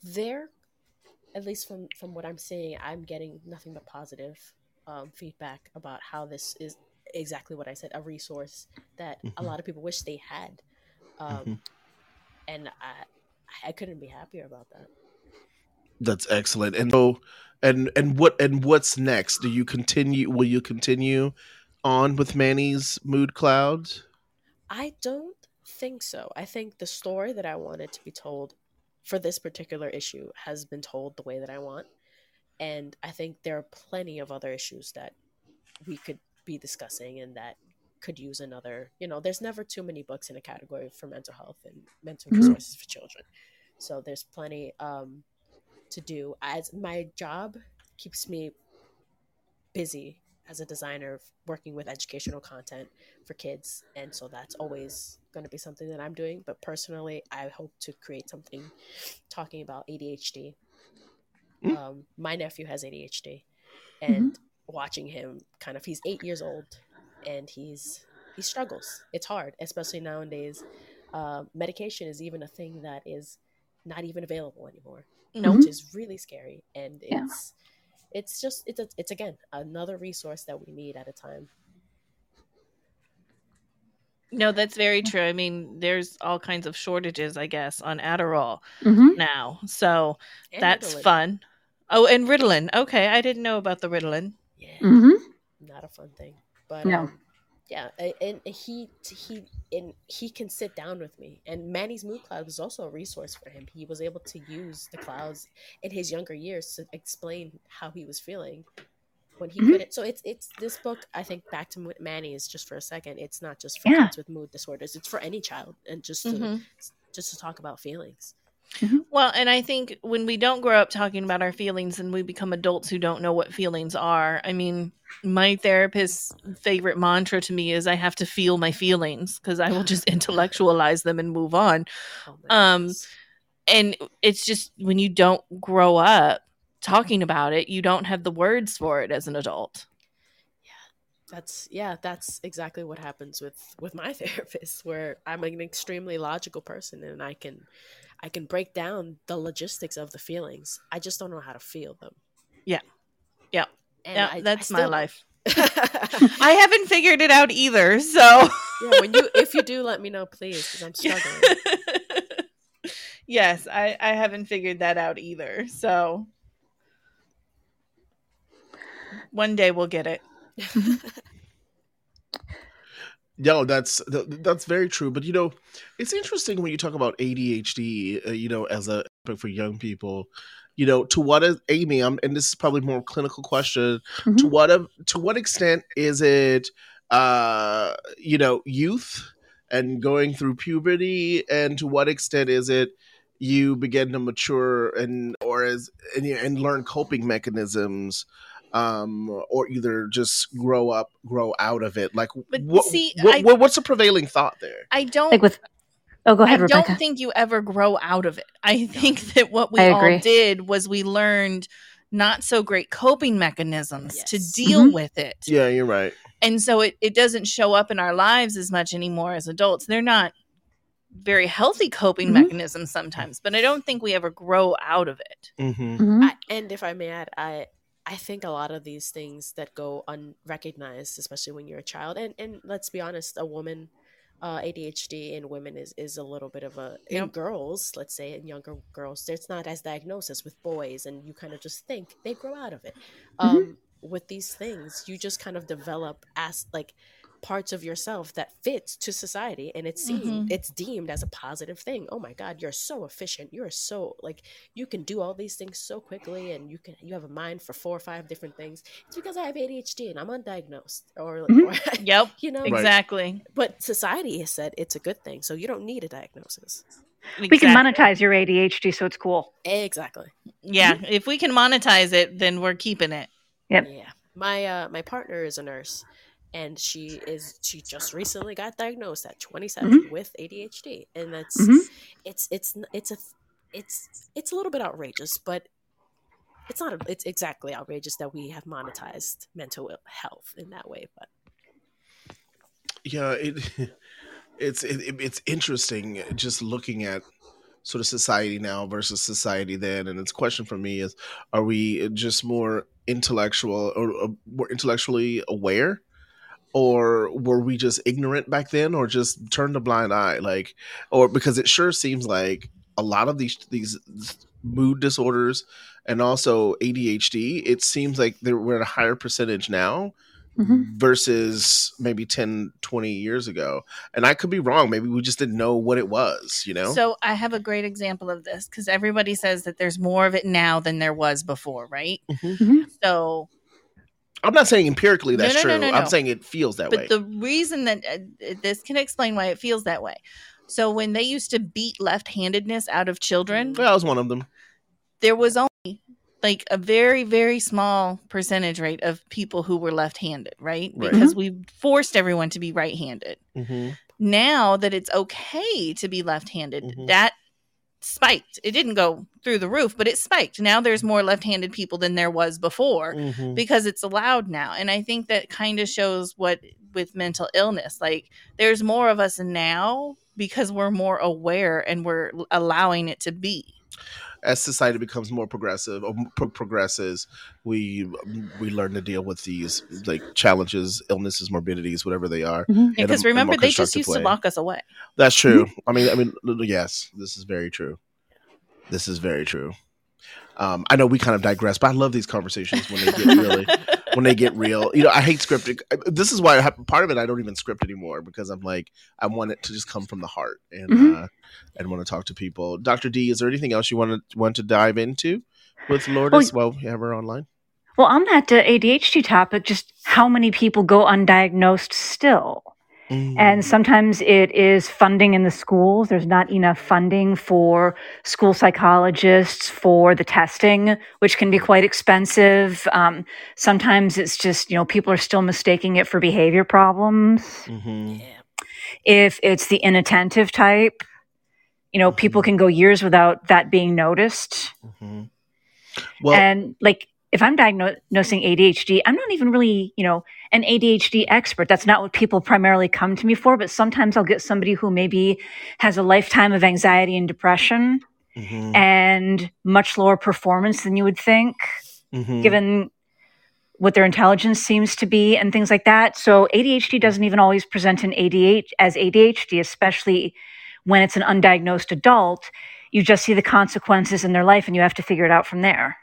There, at least from from what I'm seeing, I'm getting nothing but positive um, feedback about how this is exactly what I said, a resource that a Mhm. lot of people wish they had, um, Mhm. and I I couldn't be happier about that. That's excellent. And so, and and what and what's next? Do you continue? Will you continue on with Manny's mood clouds? I don't think so. I think the story that I wanted to be told for this particular issue has been told the way that I want. And I think there are plenty of other issues that we could be discussing and that could use another, you know, there's never too many books in a category for mental health and mental Mhm. resources for children. So there's plenty um, to do. As my job keeps me busy as a designer working with educational content for kids. And so that's always going to be something that i'm doing. But personally i hope to create something talking about adhd Mm. um, my nephew has adhd and watching him kind of he's eight years old and he's he struggles. It's hard especially nowadays. Uh, medication is even a thing that is not even available anymore No. which is really scary and Yeah. it's it's just it's a, it's again another resource that we need at a time No, that's very true. I mean, there's all kinds of shortages, I guess, on Adderall hmm now. So And that's Ritalin. fun. Oh, and Ritalin. Okay, I didn't know about the Ritalin. yeah hmm not a fun thing but No. um, yeah and he he and he can sit down with me and manny's mood cloud was also a resource for him he was able to use the clouds in his younger years to explain how he was feeling when he Mhm. couldn't so it's it's this book i think back to manny is just for a second it's not just for Yeah. kids with mood disorders it's for any child and just to Mhm. just to talk about feelings Well, and I think when we don't grow up talking about our feelings and we become adults who don't know what feelings are, I mean, my therapist's favorite mantra to me is I have to feel my feelings because I will just intellectualize them and move on. oh Um. And it's just when you don't grow up talking about it, you don't have the words for it as an adult. Yeah, That's yeah that's exactly what happens with with my therapist where i'm an extremely logical person and i can i can break down the logistics of the feelings i just don't know how to feel them Yeah. Yeah. and yeah, I- I that's my life. I haven't figured it out either, so yeah when you if you do let me know please because i'm struggling yes, I, I haven't figured that out either. So one day we'll get it. No, that's that's very true. But you know, it's interesting when you talk about ADHD. Uh, you know, as a for young people, you know, to what is Aimee? I'm, and this is probably more clinical question. To Mhm. what of to what extent is it, uh, you know, youth and going through puberty, and to what extent is it you begin to mature and or as and, and learn coping mechanisms um or either just grow up grow out of it like But what, see, what, I- what- what's the prevailing thought there I don't Like with, oh, go ahead, I Rebecca. don't think you ever grow out of it. I think that what we all did was we learned not so great coping mechanisms to Yes. deal Mhm. with it. yeah you're right And so it, it doesn't show up in our lives as much anymore as adults. They're not very healthy coping Mhm. mechanisms sometimes, but I don't think we ever grow out of it. mm-hmm. Mhm. I, and if I may add, I I think a lot of these things that go unrecognized, especially when you're a child, and and let's be honest, a woman, uh, ADHD in women is is a little bit of a in girls, let's say in younger girls, it's not as diagnosed as with boys, and you kind of just think they grow out of it. Um, with these things, you just kind of develop as like parts of yourself that fits to society and it's seen Mhm. it's deemed as a positive thing oh my god you're so efficient you're so like you can do all these things so quickly and you can you have a mind for four or five different things it's because i have adhd and i'm undiagnosed or, Mhm. or Yep, you know exactly. but society has said it's a good thing so you don't need a diagnosis We can monetize your ADHD, so it's cool. exactly Yeah, if we can monetize it, then we're keeping it. Yep. yeah my uh my partner is a nurse and she is she just recently got diagnosed at 27 with adhd and that's Mhm. it's it's it's a it's it's a little bit outrageous but it's not it's exactly outrageous that we have monetized mental health in that way but yeah it it's it, it's interesting just looking at sort of society now versus society then and its question for me is are we just more intellectual or, or more intellectually aware or were we just ignorant back then or just turned a blind eye like or because it sure seems like a lot of these these mood disorders and also ADHD, it seems like there, we're at a higher percentage now Mhm. versus maybe 10, 20 years ago. And I could be wrong. Maybe we just didn't know what it was, you know? So I have a great example of this because everybody says that there's more of it now than there was before, right? Mhm. So, I'm not saying empirically that's no, no, true. no, I'm saying it feels that but way. the reason that uh, this can explain why it feels that way. So when they used to beat left-handedness out of children, well, I was one of them. there was only like a very very small percentage rate of people who were left-handed, right? Right. Because we forced everyone to be right-handed. hmm now that it's okay to be left-handed Mhm. that spiked. It didn't go through the roof but it spiked. Now there's more left-handed people than there was before hmm because it's allowed now. And i think that kind of shows what with mental illness like there's more of us now because we're more aware and we're allowing it to be As society becomes more progressive or pro- progresses, we we learn to deal with these like challenges, illnesses, morbidities, whatever they are. Because a remember they just used way. to lock us away That's true. I mean, I mean, yes, this is very true. This is very true. Um, I know we kind of digress, but I love these conversations when they get really when they get real. You know, I hate scripting. This is why I have, part of it I don't even script anymore because I'm like I want it to just come from the heart and Mhm. uh, and want to talk to people. Doctor D, is there anything else you want to want to dive into with Lourdes while we have her online? Well, on that uh, ADHD topic, just how many people go undiagnosed still? Mm. And sometimes it is funding in the schools. There's not enough funding for school psychologists for the testing, which can be quite expensive. Um, sometimes it's just, you know, people are still mistaking it for behavior problems. Mhm. Yeah. If it's the inattentive type, you know, people can go years without that being noticed. Mhm. Well, and like if i'm diagnosing adhd i'm not even really you know an adhd expert. That's not what people primarily come to me for but sometimes i'll get somebody who maybe has a lifetime of anxiety and depression mhm, and much lower performance than you would think mhm. given what their intelligence seems to be and things like that. So adhd doesn't even always present an adh as adhd especially when it's an undiagnosed adult. You just see the consequences in their life and you have to figure it out from there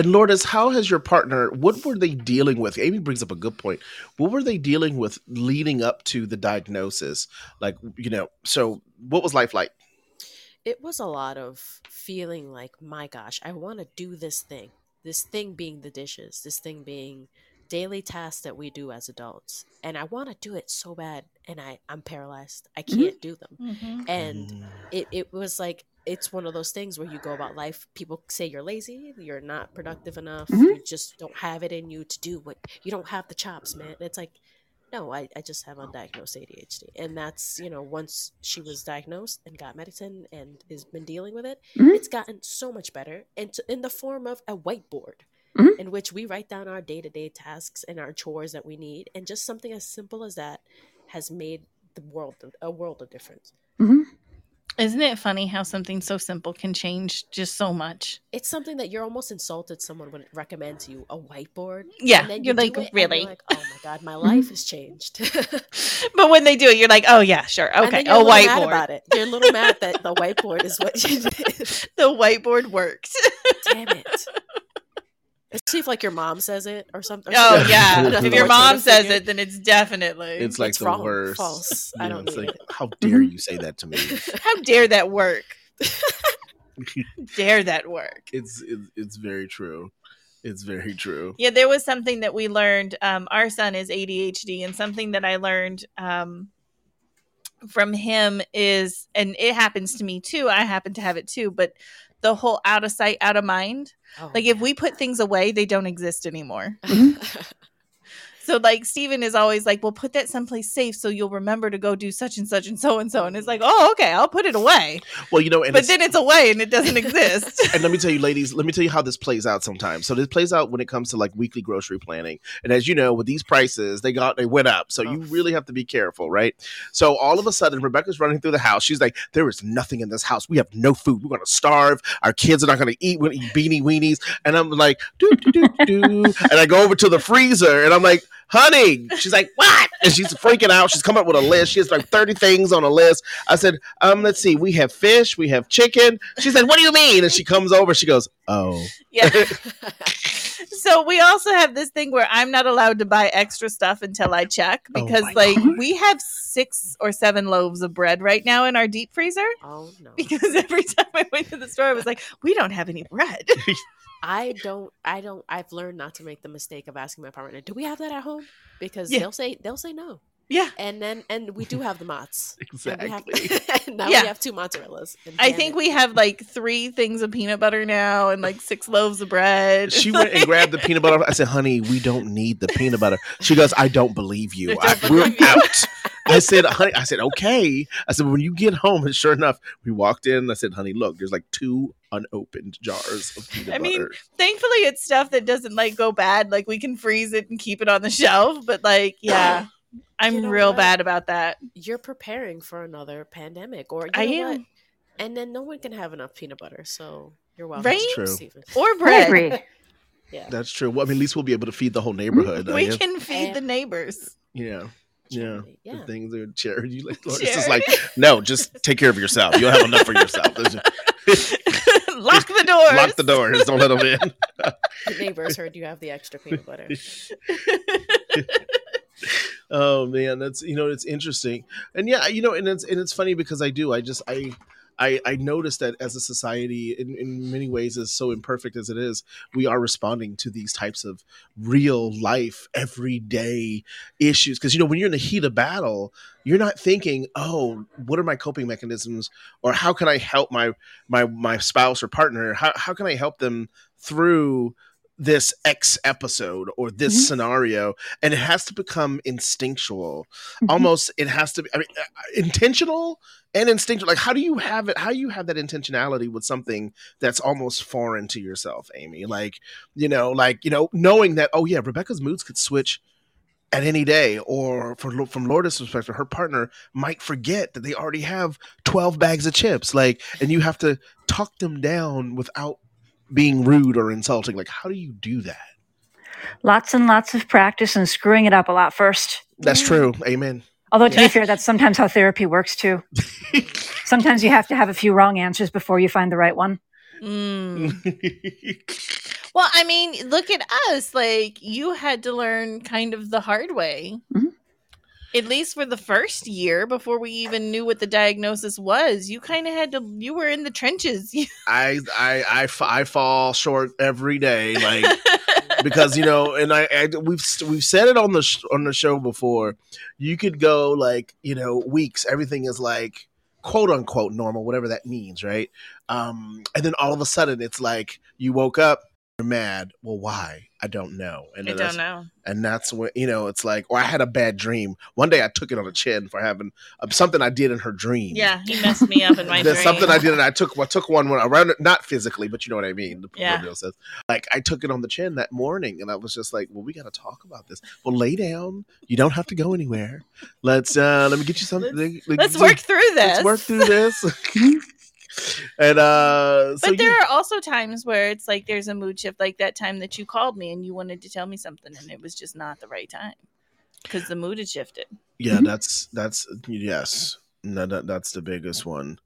And Lourdes, how has your partner? What were they dealing with? Aimee brings up a good point. What were they dealing with leading up to the diagnosis? Like, you know, so what was life like? It was a lot of feeling like, my gosh, I want to do this thing. This thing being the dishes, this thing being daily tasks that we do as adults. And I want to do it so bad. And I, I'm paralyzed. I Mhm. can't do them. Mm-hmm. And Mm, it, it was like it's one of those things where you go about life people say you're lazy you're not productive enough Mhm. you just don't have it in you to do what you don't have the chops man And it's like no I, I just have undiagnosed adhd and that's you know once she was diagnosed and got medicine and has been dealing with it Mhm. it's gotten so much better and t- in the form of a whiteboard Mhm. in which we write down our day-to-day tasks and our chores that we need and just something as simple as that has made the world a world of difference Mhm. Isn't it funny how something so simple can change just so much? it's something that you're almost insulted someone would recommend to you a whiteboard. Yeah, and then you're like, do it, and really? you're like, oh my god, my mm-hmm. life has changed. But when they do it, you're like, oh yeah, sure, okay, a whiteboard. about it. You're a little mad that the whiteboard is what you did. The whiteboard works. Damn it. Especially if like your mom says it or something. oh yeah, if your mom says it, then it's definitely. It's like It's the wrong, worst. false. I don't it's like, it. how dare you say that to me? how dare that work? dare that work? it's, it's it's very true. It's very true. Yeah, there was something that we learned. Um, our son is ADHD, and something that I learned um, from him is, and it happens to me too. I happen to have it too, but the whole out of sight, out of mind. Oh, Like if we put things away, they don't exist anymore. yeah. Mm-hmm. So like Stephen is always like, "Well, put that someplace safe so you'll remember to go do such and such and so and so." And it's like, "Oh, okay, I'll put it away." Well, you know, and but it's- then it's away and it doesn't exist. and let me tell you, ladies, let me tell you how this plays out sometimes. So this plays out when it comes to like weekly grocery planning. And as you know, with these prices, they got they went up. So oh. you Oh. really have to be careful, right? So all of a sudden, Rebecca's running through the house. She's like, There is nothing in this house. We have no food. We're gonna starve. Our kids are not gonna eat. We're gonna eat beanie weenies. And I'm like, do do do do. And I go over to the freezer and I'm like, honey. She's like, what? And she's freaking out. She's come up with a list. She has like 30 things on a list. I said, um, let's see. We have fish. We have chicken. She said, what do you mean? And she comes over. She goes, oh. Yeah. so we also have this thing where I'm not allowed to buy extra stuff until I check Oh because my like we have six or seven loaves of bread right now in our deep freezer. oh no. Because every time I went to the store, I was like, we don't have any bread. I don't I don't I've learned not to make the mistake of asking my partner, do we have that at home? Because Yeah. they'll say they'll say no. yeah. And then and we do have the mozz. And we have- Exactly. now Yeah. we have two mozzarellas. I think it. we have like three things of peanut butter now and like six loaves of bread. She It's went and grabbed the peanut butter. I said, honey, we don't need the peanut butter. She goes, I don't believe you. I I, we're out. I said, honey, I said, okay. I said, when you get home, and sure enough, we walked in. I said, honey, look, there's like two unopened jars of peanut butter. I mean. Thankfully, it's stuff that doesn't like go bad. Like we can freeze it and keep it on the shelf. But like, yeah, I'm You know real what? bad about that. you're preparing for another pandemic or you I am. what? And then no one can have enough peanut butter. So you're welcome. Right? True. Stephen. Or I bread. agree. Yeah. That's true. Well, I mean, at least we'll be able to feed the whole neighborhood. We guess. can feed the neighbors. Yeah. Yeah. Charity, things are charity. Like, Lord, it's just like, no, just take care of yourself. You'll have enough for yourself. Lock the doors. Lock the doors. Don't let them in. The neighbors heard you have the extra peanut butter. oh man that's you know it's interesting and yeah you know and it's and it's funny because i do i just i I, I noticed that as a society, in, in many ways, as so imperfect as it is, we are responding to these types of real life, everyday issues. Because, you know, when you're in the heat of battle, you're not thinking, oh, what are my coping mechanisms? Or how can I help my my my spouse or partner? How, how can I help them through this X episode or this Mhm. scenario? And it has to become instinctual Mhm. almost it has to be I mean, uh, intentional and instinctual like how do you have it how do you have that intentionality with something that's almost foreign to yourself aimee like you know like you know knowing that oh yeah rebecca's moods could switch at any day or for, from Lourdes' perspective her partner might forget that they already have 12 bags of chips like and you have to talk them down without being rude or insulting like how do you do that Lots and lots of practice and screwing it up a lot first. that's true amen Although to Yeah. be fair, that's sometimes how therapy works too. sometimes you have to have a few wrong answers before you find the right one. Mm. Well, I mean, look at us. Like you had to learn kind of the hard way. Mhm. At least for the first year before we even knew what the diagnosis was. You kind of had to you were in the trenches. I I I fall short every day like because you know and I, I we've we've said it on the sh- on the show before you could go like you know weeks everything is like quote unquote normal whatever that means right um and then all of a sudden it's like you woke up you're mad well why I don't know and I don't know. and that's when you know it's like or I had a bad dream one day I took it on the chin for having um, something I did in her dream Yeah, he messed me up in my dream. something I did, and I took. I took one when around, not physically, but you know what I mean. The Yeah. says, like I took it on the chin that morning, and I was just like, "Well, we got to talk about this." Well, lay down. You don't have to go anywhere. Let's uh let me get you something. Let's work through this. Let's work through this. and uh, so but there yeah. are also times where it's like there's a mood shift, like that time that you called me and you wanted to tell me something, and it was just not the right time because the mood had shifted. yeah, Mhm. that's that's yes, no, that, that's the biggest one.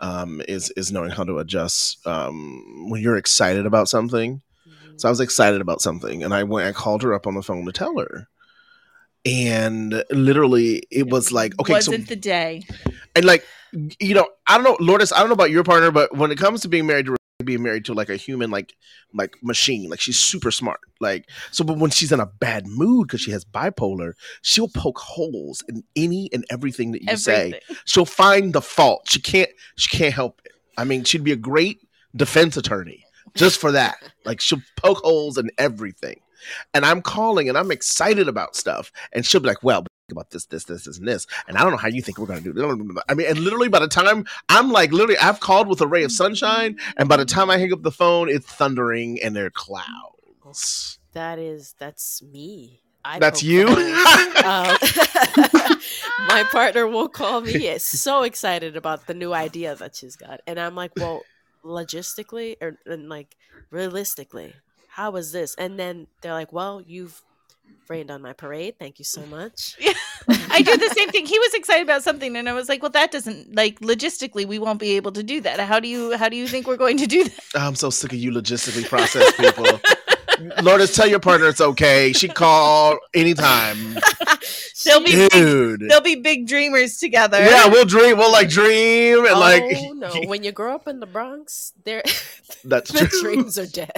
Um, is is knowing how to adjust um, when you're excited about something. Mhm. So I was excited about something, and I went. I called her up on the phone to tell her, and literally, it was like, okay, wasn't so the day. and like, you know, I don't know, Lourdes, I don't know about your partner, but when it comes to being married to being married to like a human, like like machine, like she's super smart, like so. But when she's in a bad mood because she has bipolar, she'll poke holes in any and everything that you say she'll find the fault. She can't she can't help it. I mean, she'd be a great defense attorney just for that. Like she'll poke holes in everything. And I'm calling and I'm excited about stuff. And she'll be like, well, about this, this, this, this, and this. And I don't know how you think we're gonna do this. I mean, and literally by the time I'm like literally I've called with a ray of sunshine, and by the time I hang up the phone, it's thundering and there are clouds. That is that's me. I That's you? Um, my partner will call me is so excited about the new idea that she's got, and I'm like, well, logistically or and like realistically, how is this? And then they're like, well, you've rained on my parade. Thank you so much. Yeah. I do the same thing. He was excited about something, and I was like, "Well, that doesn't like logistically, we won't be able to do that. How do you how do you think we're going to do that?" I'm so sick of you logistically processed people. Lourdes, tell your partner it's okay. She call anytime. They'll be big, Dude. they'll be big dreamers together. Yeah, we'll dream. We'll like dream and oh like no! When you grow up in the Bronx, there that's the true. dreams are dead.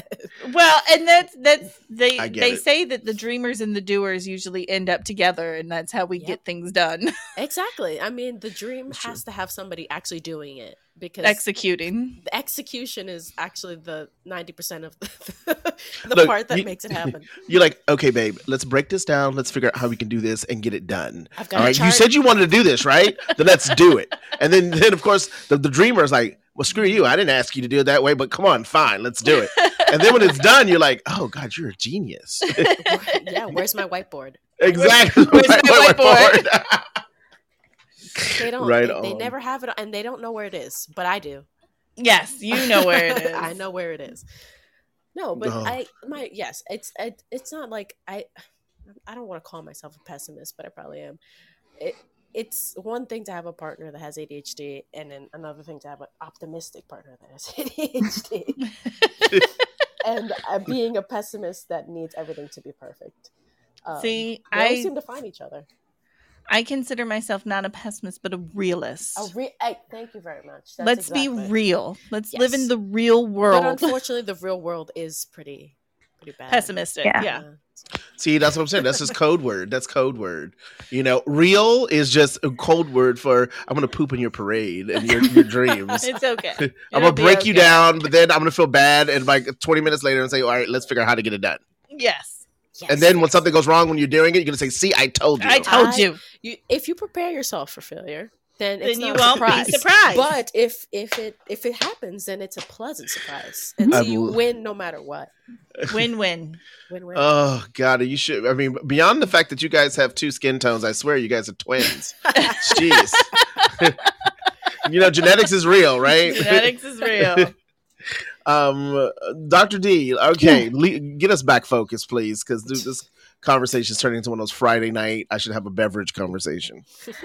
Well, and that's that's they they it. say that the dreamers and the doers usually end up together, and that's how we Yep. get things done. Exactly. I mean, the dream That's has to have somebody actually doing it because Executing. the execution is actually the ninety percent of the, the Look, part that you- makes it happen. You're like, okay, babe, let's break this down. Let's figure out how we can do this and get it done. I've got All a right. You said you wanted to do this, right? then let's do it. And then, then of course, the, the dreamer is like, well, screw you. I didn't ask you to do it that way, but come on, fine, let's do it. And then when it's done, you're like, oh God, you're a genius. yeah, where's my whiteboard? exactly. Where's my White- whiteboard. They don't. Right they, they never have it, and they don't know where it is. But I do. Yes, you know where it is. I know where it is. No, but Oh. I my yes, it's it, it's not like I I don't want to call myself a pessimist, but I probably am. It it's one thing to have a partner that has ADHD, and then another thing to have an optimistic partner that has ADHD, and uh, being a pessimist that needs everything to be perfect. Um, See, they always I seem to find each other. I consider myself not a pessimist, but a realist. Oh, re- I, thank you very much. That's Let's exactly- be real. Let's live in the real world. But unfortunately, the real world is pretty pretty bad. Pessimistic. Yeah. Yeah. See, that's what I'm saying. That's just code word. That's code word. You know, real is just a code word for I'm gonna poop in your parade and your, your dreams. It's okay. I'm It'll gonna be break you down, but then I'm gonna feel bad and like 20 minutes later and say, all right, let's figure out how to get it done. Yes. Yes, And then when something goes wrong when you're doing it, you're gonna say, see, I told you. I told I- you. you if you prepare yourself for failure, then it's Then you a won't surprise. be surprised. But if if it if it happens, then it's a pleasant surprise, and so I've you win no matter what. win win. Win win. Oh God, you should. I mean, beyond the fact that you guys have two skin tones, I swear you guys are twins. Jeez. you know, genetics is real, right? Genetics is real. Um, Dr. D, okay, le- get us back focused, please, because this conversation is turning into one of those Friday night. I should have a beverage conversation.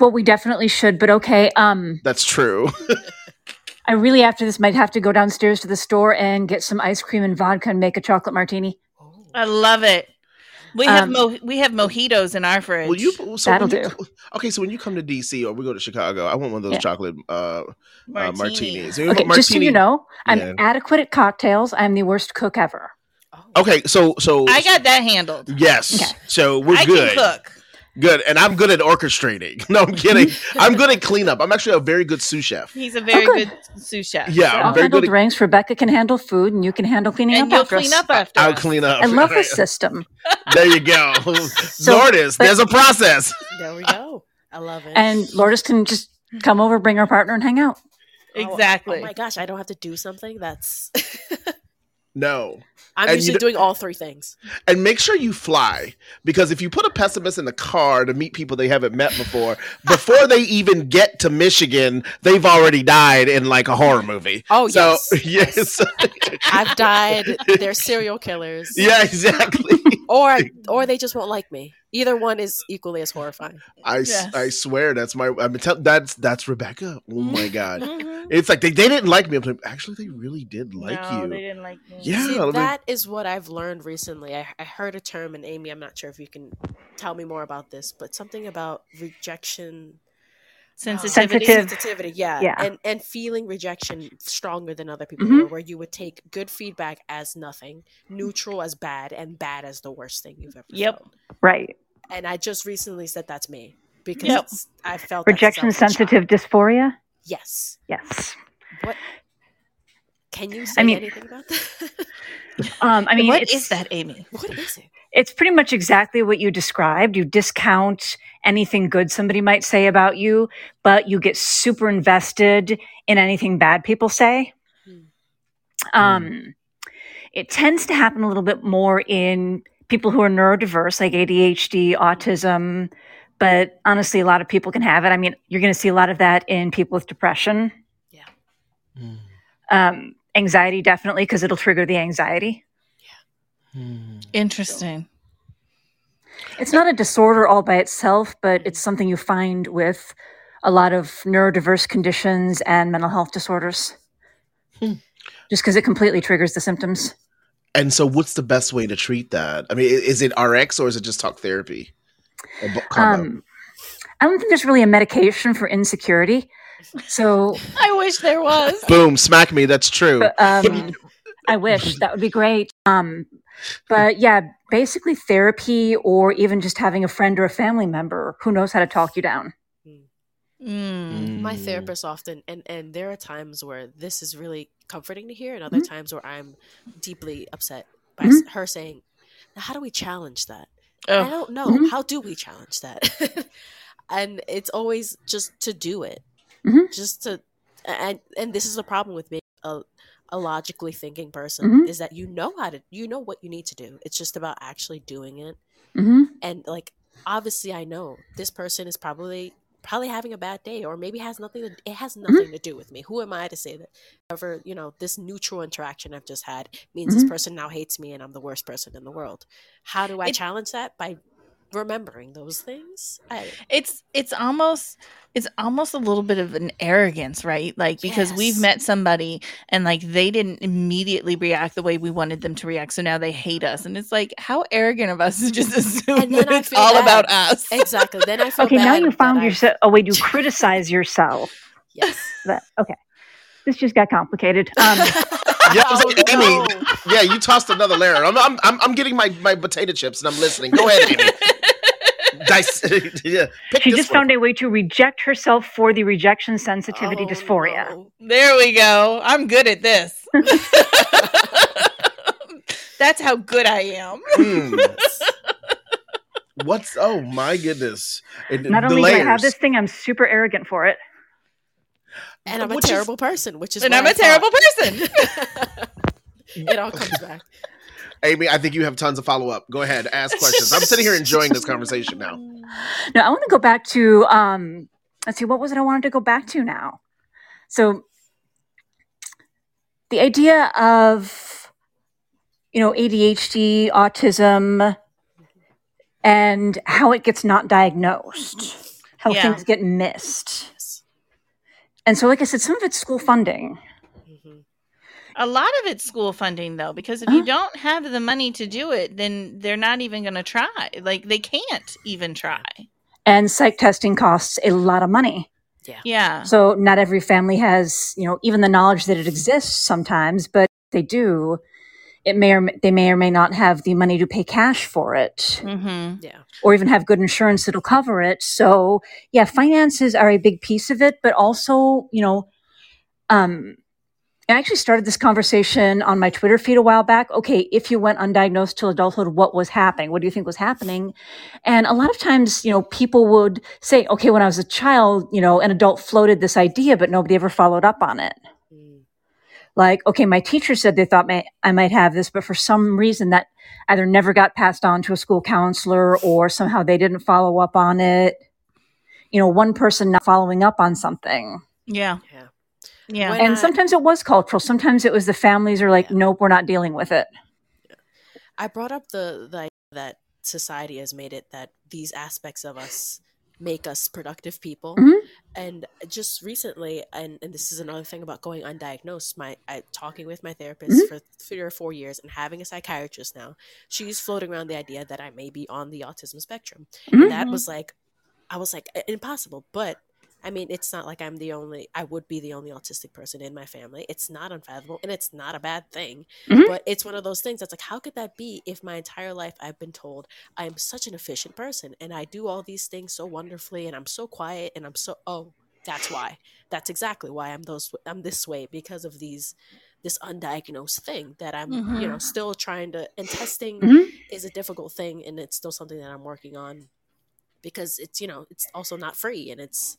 Well, we definitely should, but okay. Um, That's true. I really after this might have to go downstairs to the store and get some ice cream and vodka and make a chocolate martini. I love it. We have Um, mo- we have mojitos in our fridge. Will you? So That'll you- do. okay, so when you come to DC or we go to Chicago, I want one of those Yeah. chocolate uh, uh, martinis. Okay, what just so you know, I'm Yeah. adequate at cocktails. I'm the worst cook ever. Oh. Okay, so so I got that handled. yes, Okay. so we're I good. can cook. Good, and I'm good at orchestrating. No, I'm kidding. I'm good at cleanup. I'm actually a very good sous chef. He's a very oh, good. good sous chef. Yeah, I'll I'm very handle good. At, drinks. Rebecca can handle food, and you can handle cleaning and up you'll after clean us. up after. I'll us. clean up. I love the system. There you go. So- Lourdes, but- there's a process. There we go. I love it. And Lourdes can just come over, bring her partner, and hang out. Oh, Exactly. Oh, my gosh, I don't have to do something. That's. No. I'm And usually d- doing all three things. And make sure you fly because if you put a pessimist in the car to meet people they haven't met before, before they even get to Michigan, they've already died in like a horror movie. Oh So, yes, yes. I've died. They're serial killers. yeah, exactly. Or or they just won't like me. Either one is equally as horrifying. I, s- Yes. I swear that's my I mean tell, that's that's Rebecca. Oh my god. Mhm. It's like they, they didn't like me. I'm like, actually they really did like no, you. they didn't like me. Yeah, See, I mean- that is what I've learned recently. I, I heard a term, and Aimee, I'm not sure if you can tell me more about this, but something about rejection Sensitivity. Sensitive. sensitivity yeah. Yeah. and and feeling rejection stronger than other people Mhm. do, where you would take good feedback as nothing neutral as bad and bad as the worst thing you've ever Yep. felt Right. And i just recently said that's me because Yep. i felt Rejection since I was a child. sensitive dysphoria. yes Yes. what can you say mean- anything about that Um, I mean, what is that, Aimee? what is it It's pretty much exactly what you described. You discount anything good somebody might say about you, but you get super invested in anything bad people say. Hmm. Um, it tends to happen a little bit more in people who are neurodiverse, like ADHD, autism. But honestly, a lot of people can have it. I mean, you're going to see a lot of that in people with depression. Mm. Um, anxiety, definitely, because it'll trigger the anxiety. Yeah. Interesting. It's not a disorder all by itself, but it's something you find with a lot of neurodiverse conditions and mental health disorders. Hmm. Just because it completely triggers the symptoms. And so, what's the best way to treat that? I mean, is it RX or is it just talk therapy? Or bo- combo? Um, I don't think there's really a medication for insecurity. So, I wish there was. Boom, smack me. That's true. um, I wish that would be great. Um, but yeah, basically therapy or even just having a friend or a family member who knows how to talk you down. Mm. my Mm. therapist often and and there are times where this is really comforting to hear and other times where i'm deeply upset by s her saying how do we challenge that? I Oh, don't know. Mhm. how do we challenge that? And it's always just to do it. Mhm. just to and and this is the problem with being a, a logically thinking person Mhm. is that you know how to you know what you need to do. It's just about actually doing it. Hmm and like obviously i know this person is probably probably having a bad day or maybe has nothing to it has mm-hmm. nothing to do with me. Who am i to say that however you know this neutral interaction i've just had means this mm-hmm. person now hates me and i'm the worst person in the world? How do i It- challenge that? By remembering those things I, it's it's almost it's almost a little bit of an arrogance, right? Like because we've met somebody and like they didn't immediately react the way we wanted them to react, so now they hate us, and it's like how arrogant of us to just assume that it's all bad. about us. exactly then i feel Okay, now you found yourself a way to criticize yourself. yes But okay, this just got complicated. Um, Yeah, I was like, Oh, Aimee, no. yeah, you tossed another layer. I'm, I'm, I'm, I'm getting my, my potato chips and I'm listening. Go ahead, Aimee. Dice, yeah, she just one. found a way to reject herself for the rejection sensitivity Oh, dysphoria. no. There we go. I'm good at this. That's how good I am. Hmm. What's oh my goodness! And Not the only do I have this thing, I'm super arrogant for it. and i'm a Which is- terrible person which is And what I'm I a terrible person. it all comes back Aimee, I think you have tons of follow up. Go ahead, ask questions. I'm sitting here enjoying this conversation now. No, I want to go back to um let's see, what was it I wanted to go back to now? So the idea of you know ADHD, autism, and how it gets not diagnosed, how Yeah. things get missed. And so, like I said, some of it's school funding. A lot of it's school funding though, because if Uh-huh. you don't have the money to do it, then they're not even going to try. Like they can't even try. And psych testing costs a lot of money. Yeah. Yeah. So not every family has, you know, even the knowledge that it exists sometimes, but they do. It may or may, they may or may not have the money to pay cash for it, Mm-hmm. yeah or even have good insurance that'll cover it. So yeah, finances are a big piece of it, but also, you know, um, I actually started this conversation on my Twitter feed a while back. Okay, if you went undiagnosed till adulthood, what was happening? What do you think was happening? And a lot of times, you know, people would say, okay, when I was a child, you know, an adult floated this idea, but nobody ever followed up on it. Mm. Like, okay, my teacher said they thought may, I might have this, but for some reason that either never got passed on to a school counselor or somehow they didn't follow up on it. You know, one person not following up on something. Yeah. yeah Yeah. When and I- sometimes it was cultural. Sometimes it was the families are like, Yeah. nope, we're not dealing with it. I brought up the the idea that society has made it that these aspects of us make us productive people. Mhm. And just recently, and, and this is another thing about going undiagnosed. My I, talking with my therapist for three or four years and having a psychiatrist now. She's floating around the idea that I may be on the autism spectrum. Mhm. And that was like, I was like, impossible. But I mean, it's not like I'm the only. I would be the only autistic person in my family. It's not unfathomable, and it's not a bad thing. Mhm. But it's one of those things that's like, how could that be if my entire life I've been told I am such an efficient person and I do all these things so wonderfully and I'm so quiet and I'm so oh, that's why. That's exactly why I'm those I'm this way because of these this undiagnosed thing that I'm you know still trying to and testing Mhm. is a difficult thing and it's still something that I'm working on because it's you know it's also not free and it's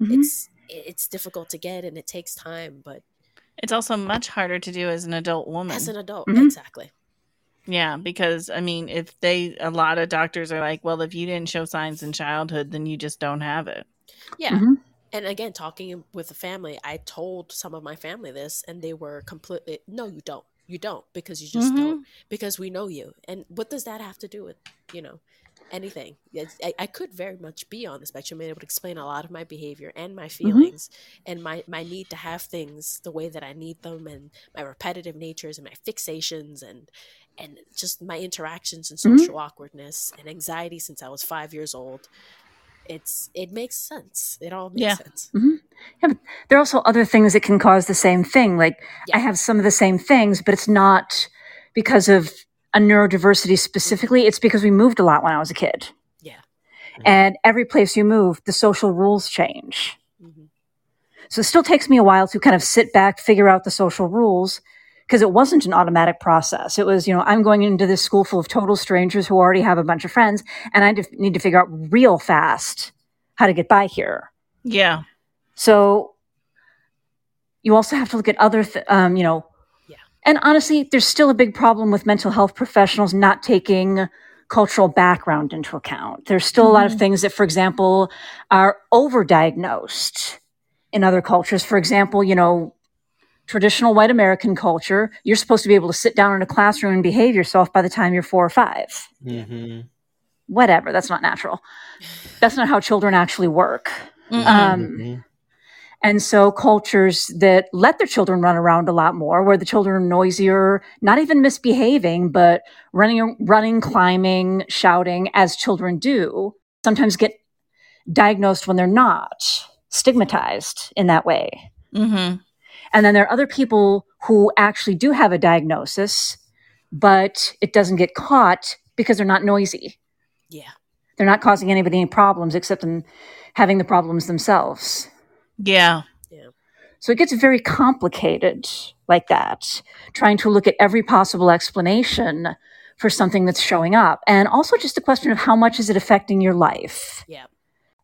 Mhm. it's it's difficult to get and it takes time but It's also much harder to do as an adult woman. as an adult Mhm. exactly yeah, because I mean, if they a lot of doctors are like, well, if you didn't show signs in childhood, then you just don't have it. yeah Mhm. and again talking with the family i told some of my family this and they were completely no you don't you don't because you just Mhm. don't because we know you and what does that have to do with you know anything. I, I could very much be on the spectrum and it would explain a lot of my behavior and my Mm-hmm. feelings and my, my need to have things the way that I need them and my repetitive natures and my fixations and and just my interactions and Mhm. social awkwardness and anxiety since I was five years old. It's it makes sense. It all makes Yeah. sense. There are also other things that can cause the same thing. Like Yeah. I have some of the same things, but it's not because of a neurodiversity specifically. It's because we moved a lot when I was a kid. Yeah. And every place you move, the social rules change. hmm So it still takes me a while to kind of sit back, figure out the social rules, because it wasn't an automatic process. It was, you know, I'm going into this school full of total strangers who already have a bunch of friends, and I def- need to figure out real fast how to get by here. Yeah. So you also have to look at other, th- um, you know, Yeah. And honestly, there's still a big problem with mental health professionals not taking cultural background into account. There's still a lot of things that, for example, are overdiagnosed in other cultures. For example, you know, traditional white American culture, you're supposed to be able to sit down in a classroom and behave yourself by the time you're four or five. Mm-hmm. Whatever, that's not natural. That's not how children actually work. Mm-mm. Um, Mm-hmm. And so cultures that let their children run around a lot more, where the children are noisier, not even misbehaving, but running, running, climbing, shouting as children do, sometimes get diagnosed when they're not, stigmatized in that way. Mhm. And then there are other people who actually do have a diagnosis, but it doesn't get caught because they're not noisy. Yeah. They're not causing anybody any problems except them having the problems themselves. Yeah. Yeah. So it gets very complicated like that, trying to look at every possible explanation for something that's showing up. And also just a question of how much is it affecting your life? Yeah.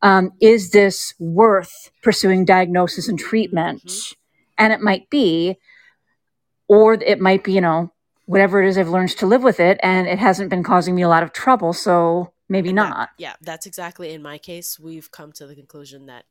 Um, is this worth pursuing diagnosis and treatment? Mhm. And it might be, or it might be, you know, whatever it is, I've learned to live with it and it hasn't been causing me a lot of trouble. So maybe not. yeah, that's exactly in my case. We've come to the conclusion that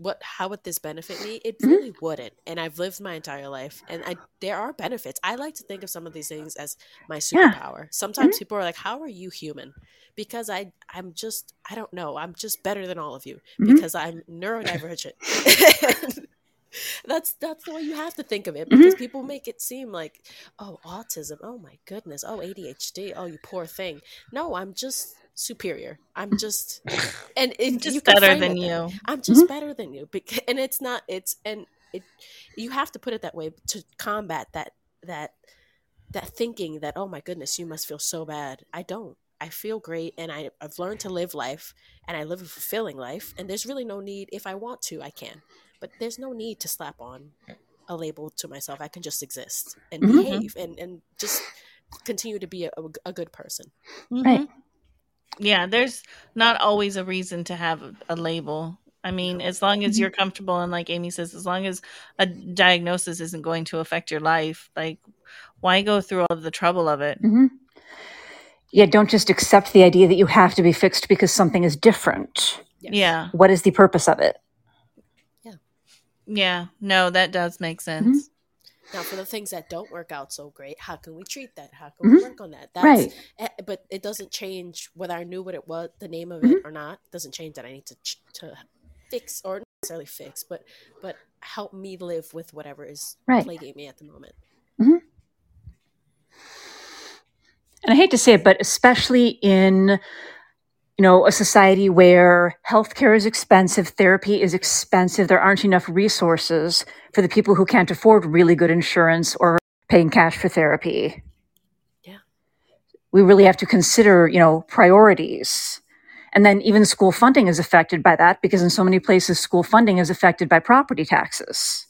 what how would this benefit me? It Mhm. really wouldn't. And I've lived my entire life, and I there are benefits. I like to think of some of these things as my Yeah. superpower. Sometimes people are like, "How are you human?" Because I I'm just I don't know. I'm just better than all of you Mhm. because I'm neurodivergent. that's that's the way you have to think of it because people make it seem like oh autism oh my goodness oh adhd oh you poor thing no i'm just superior. I'm just and it, Just you can better than it. you. i'm just better than you bec- and it's not it's and it you have to put it that way to combat that that that thinking that oh my goodness you must feel so bad. I don't. I feel great and I, i've learned to live life and i live a fulfilling life and there's really no need if i want to i can. But there's no need to slap on a label to myself. I can just exist and Mhm. behave and and just continue to be a, a, a good person. Right. Yeah, there's not always a reason to have a, a label. I mean, as long as Mhm. you're comfortable and like Aimee says, as long as a diagnosis isn't going to affect your life, like why go through all of the trouble of it? hmm Yeah, don't just accept the idea that you have to be fixed because something is different. Yes. Yeah. What is the purpose of it? Yeah. Yeah, no, that does make sense. Now for the things that don't work out so great how can we treat that how can we Mhm. work on that that's Right. eh, but it doesn't change whether i knew what it was the name of Mm-hmm. it or not It doesn't change that i need to to fix or necessarily fix but but help me live with whatever is Right. plaguing me at the moment And I hate to say it, but especially in you know a society where healthcare is expensive, therapy is expensive, there aren't enough resources for the people who can't afford really good insurance or paying cash for therapy. Yeah. We really have to consider, you know, priorities. And then even school funding is affected by that because in so many places school funding is affected by property taxes.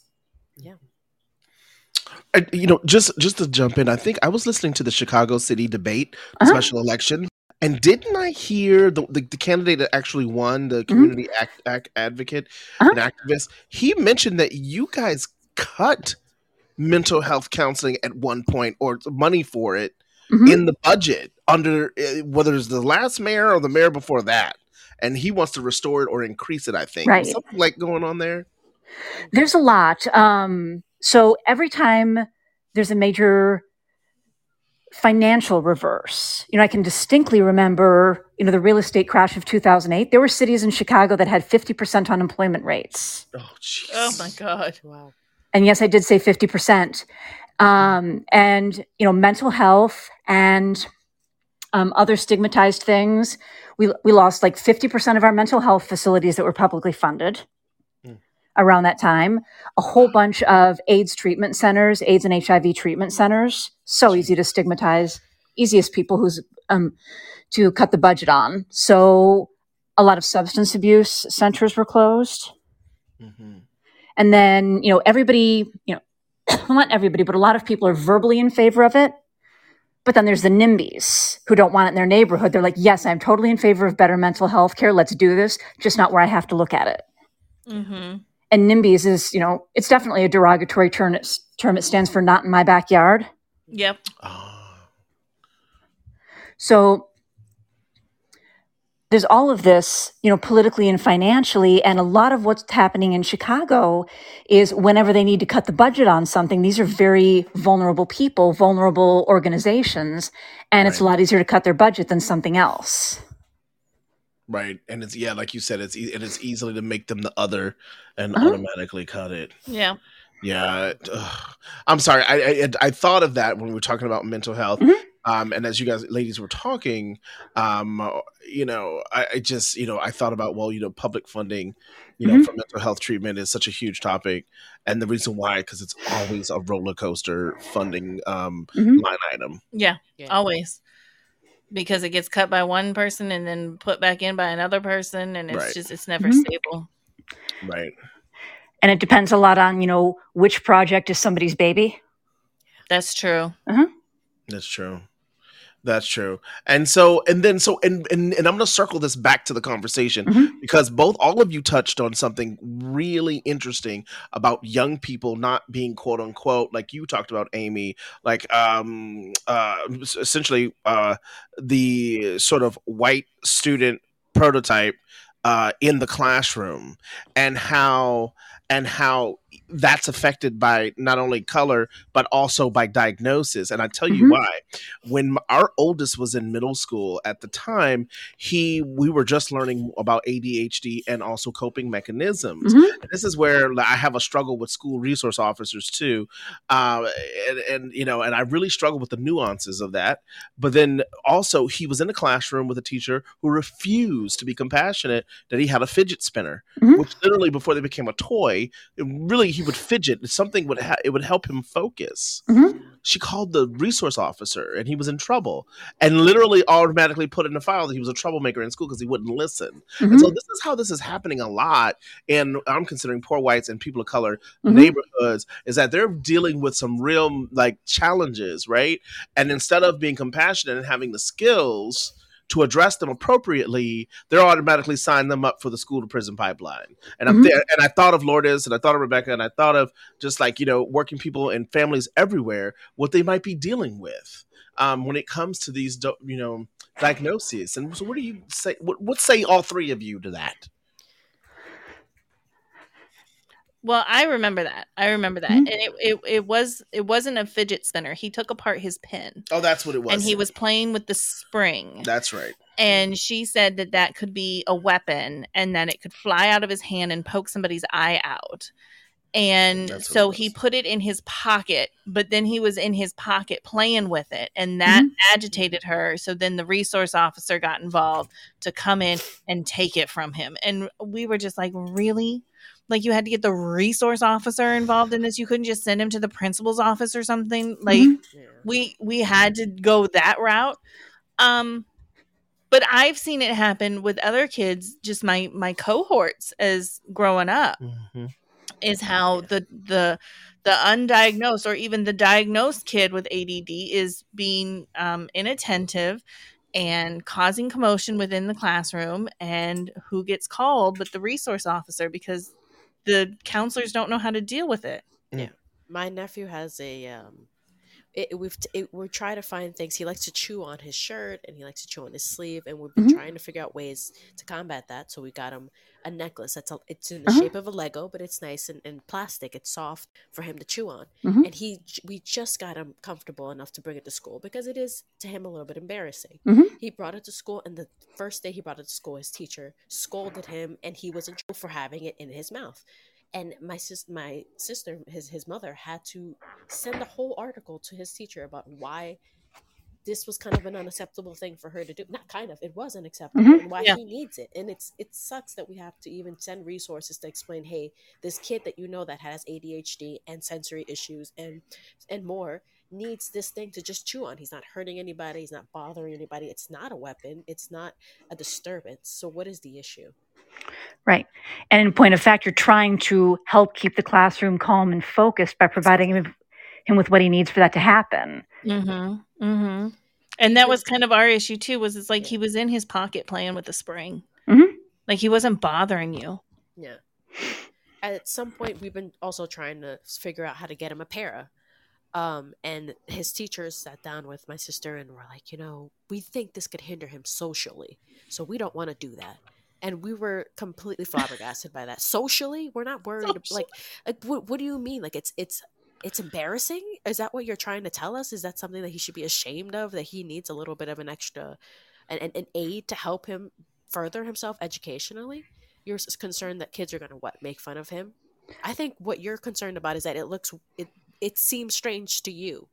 I, you know, just just to jump in, I think I was listening to the Chicago City debate, Uh-huh. special election, and didn't I hear the, the, the candidate that actually won, the community act, act, advocate, Uh-huh. an activist? He mentioned that you guys cut mental health counseling at one point or money for it Mhm. in the budget under uh, whether it's the last mayor or the mayor before that, and he wants to restore it or increase it. I think Right. something like going on there. There's a lot. Um, so every time there's a major financial reverse. You know, I can distinctly remember, you know, the real estate crash of 2008. There were cities in Chicago that had 50% unemployment rates. Oh, jeez. Oh my god. Wow. And yes, I did say 50%. Um, and, you know, mental health and um, other stigmatized things. We, we lost like 50% of our mental health facilities that were publicly funded. Around that time. A whole bunch of AIDS treatment centers, AIDS and HIV treatment centers. So easy to stigmatize, easiest people who's um, to cut the budget on. So a lot of substance abuse centers were closed. hmm And then, you know, everybody, you know, not everybody, but a lot of people are verbally in favor of it. But then there's the NIMBYs who don't want it in their neighborhood. They're like, yes, I'm totally in favor of better mental health care. Let's do this, just not where I have to look at it. Mm-hmm. And NIMBYs is, you know, it's definitely a derogatory term. It's, term. It stands for not in my backyard. Yep. Ah, So there's all of this, you know, politically and financially, and a lot of what's happening in Chicago is whenever they need to cut the budget on something, these are very vulnerable people, vulnerable organizations, and it's a lot easier to cut their budget than something else. Right. And it's yeah, like you said, it's e- and it's easily to make them the other and Uh-huh. automatically cut it. Yeah. Yeah, ugh. I'm sorry. I, I I thought of that when we were talking about mental health. Mhm. Um, and as you guys, ladies, were talking, um, you know, I, I just, you know, I thought about, well, you know, public funding, you know, Mhm. for mental health treatment is such a huge topic, and the reason why, because it's always a roller coaster funding um, Mhm. line item. Yeah. Yeah. Always. Because it gets cut by one person and then put back in by another person and it's Right. just it's never Mhm. stable. Right. And it depends a lot on, you know, which project is somebody's baby. That's true. That's true. That's true. And so, and then, so, and and, and I'm going to circle this back to the conversation Mhm. because both all of you touched on something really interesting about young people not being quote unquote like you talked about, Aimee, like um uh essentially uh the sort of white student prototype uh in the classroom and how and how that's affected by not only color but also by diagnosis and i tell you Mhm. why when our oldest was in middle school at the time he we were just learning about adhd and also coping mechanisms Mhm. this is where i have a struggle with school resource officers too uh, and, and you know and i really struggle with the nuances of that but then also he was in a classroom with a teacher who refused to be compassionate that he had a fidget spinner Mhm. which literally before they became a toy really he would fidget something would ha- it would help him focus Mhm. she called the resource officer and he was in trouble and literally automatically put in the file that he was a troublemaker in school because he wouldn't listen and Mhm. so this is how this is happening a lot And i'm considering poor whites and people of color Mhm. neighborhoods is that they're dealing with some real like challenges right and instead of being compassionate and having the skills to address them appropriately, they're automatically signing them up for the school to prison pipeline. And I'm Mhm. there, and I thought of Lourdes, and I thought of Rebecca, and I thought of just like you know working people and families everywhere, what they might be dealing with um, when it comes to these you know diagnoses. And so, what do you say? What, what say all three of you to that? Well, I remember that. I remember that. Mhm. And it, it it was it wasn't a fidget spinner. He took apart his pen Oh, that's what it was. and he was playing with the spring. That's right. and she said that that could be a weapon and that it could fly out of his hand and poke somebody's eye out and so he put it in his pocket but then he was in his pocket playing with it and that agitated her so then the resource officer got involved to come in and take it from him and we were just like really like you had to get the resource officer involved in this you couldn't just send him to the principal's office or something like Mhm. Yeah. we we had to go that route um but i've seen it happen with other kids just my my cohorts as growing up Mm-hmm. is how the the the undiagnosed or even the diagnosed kid with ADD is being um, inattentive and causing commotion within the classroom and who gets called but the resource officer because the counselors don't know how to deal with it Yeah. my nephew has a um it, we've it, we're trying to find things. He likes to chew on his shirt and he likes to chew on his sleeve, and we've been Mhm. trying to figure out ways to combat that. So we got him a necklace that's a, it's in the Uh-huh. shape of a Lego, but it's nice and, and plastic. It's soft for him to chew on, Mhm. and he we just got him comfortable enough to bring it to school because it is to him a little bit embarrassing. Mhm. He brought it to school, and the first day he brought it to school, his teacher scolded him, and he was in trouble for having it in his mouth and my sis my sister his his mother had to send a whole article to his teacher about why this was kind of an unacceptable thing for her to do not kind of it was unacceptable Mhm. and why Yeah. he needs it and it's it sucks that we have to even send resources to explain hey this kid that you know that has adhd and sensory issues and and more needs this thing to just chew on he's not hurting anybody he's not bothering anybody it's not a weapon it's not a disturbance so what is the issue Right. And in point of fact, you're trying to help keep the classroom calm and focused by providing him, him with what he needs for that to happen. Mm-hmm. Mm-hmm. And that was kind of our issue too. Was it's like he was in his pocket playing with the spring, Mhm. like he wasn't bothering you. Yeah. At some point, we've been also trying to figure out how to get him a para. Um, and his teachers sat down with my sister and were like, you know, we think this could hinder him socially, so we don't want to do that. And we were completely flabbergasted by that. Socially, we're not worried. Like, like what, what do you mean? Like, it's it's it's embarrassing. Is that what you're trying to tell us? Is that something that he should be ashamed of? That he needs a little bit of an extra, an, an, an aid to help him further himself educationally? you're concerned that kids are going to what make fun of him i think what you're concerned about is that it looks it it seems strange to you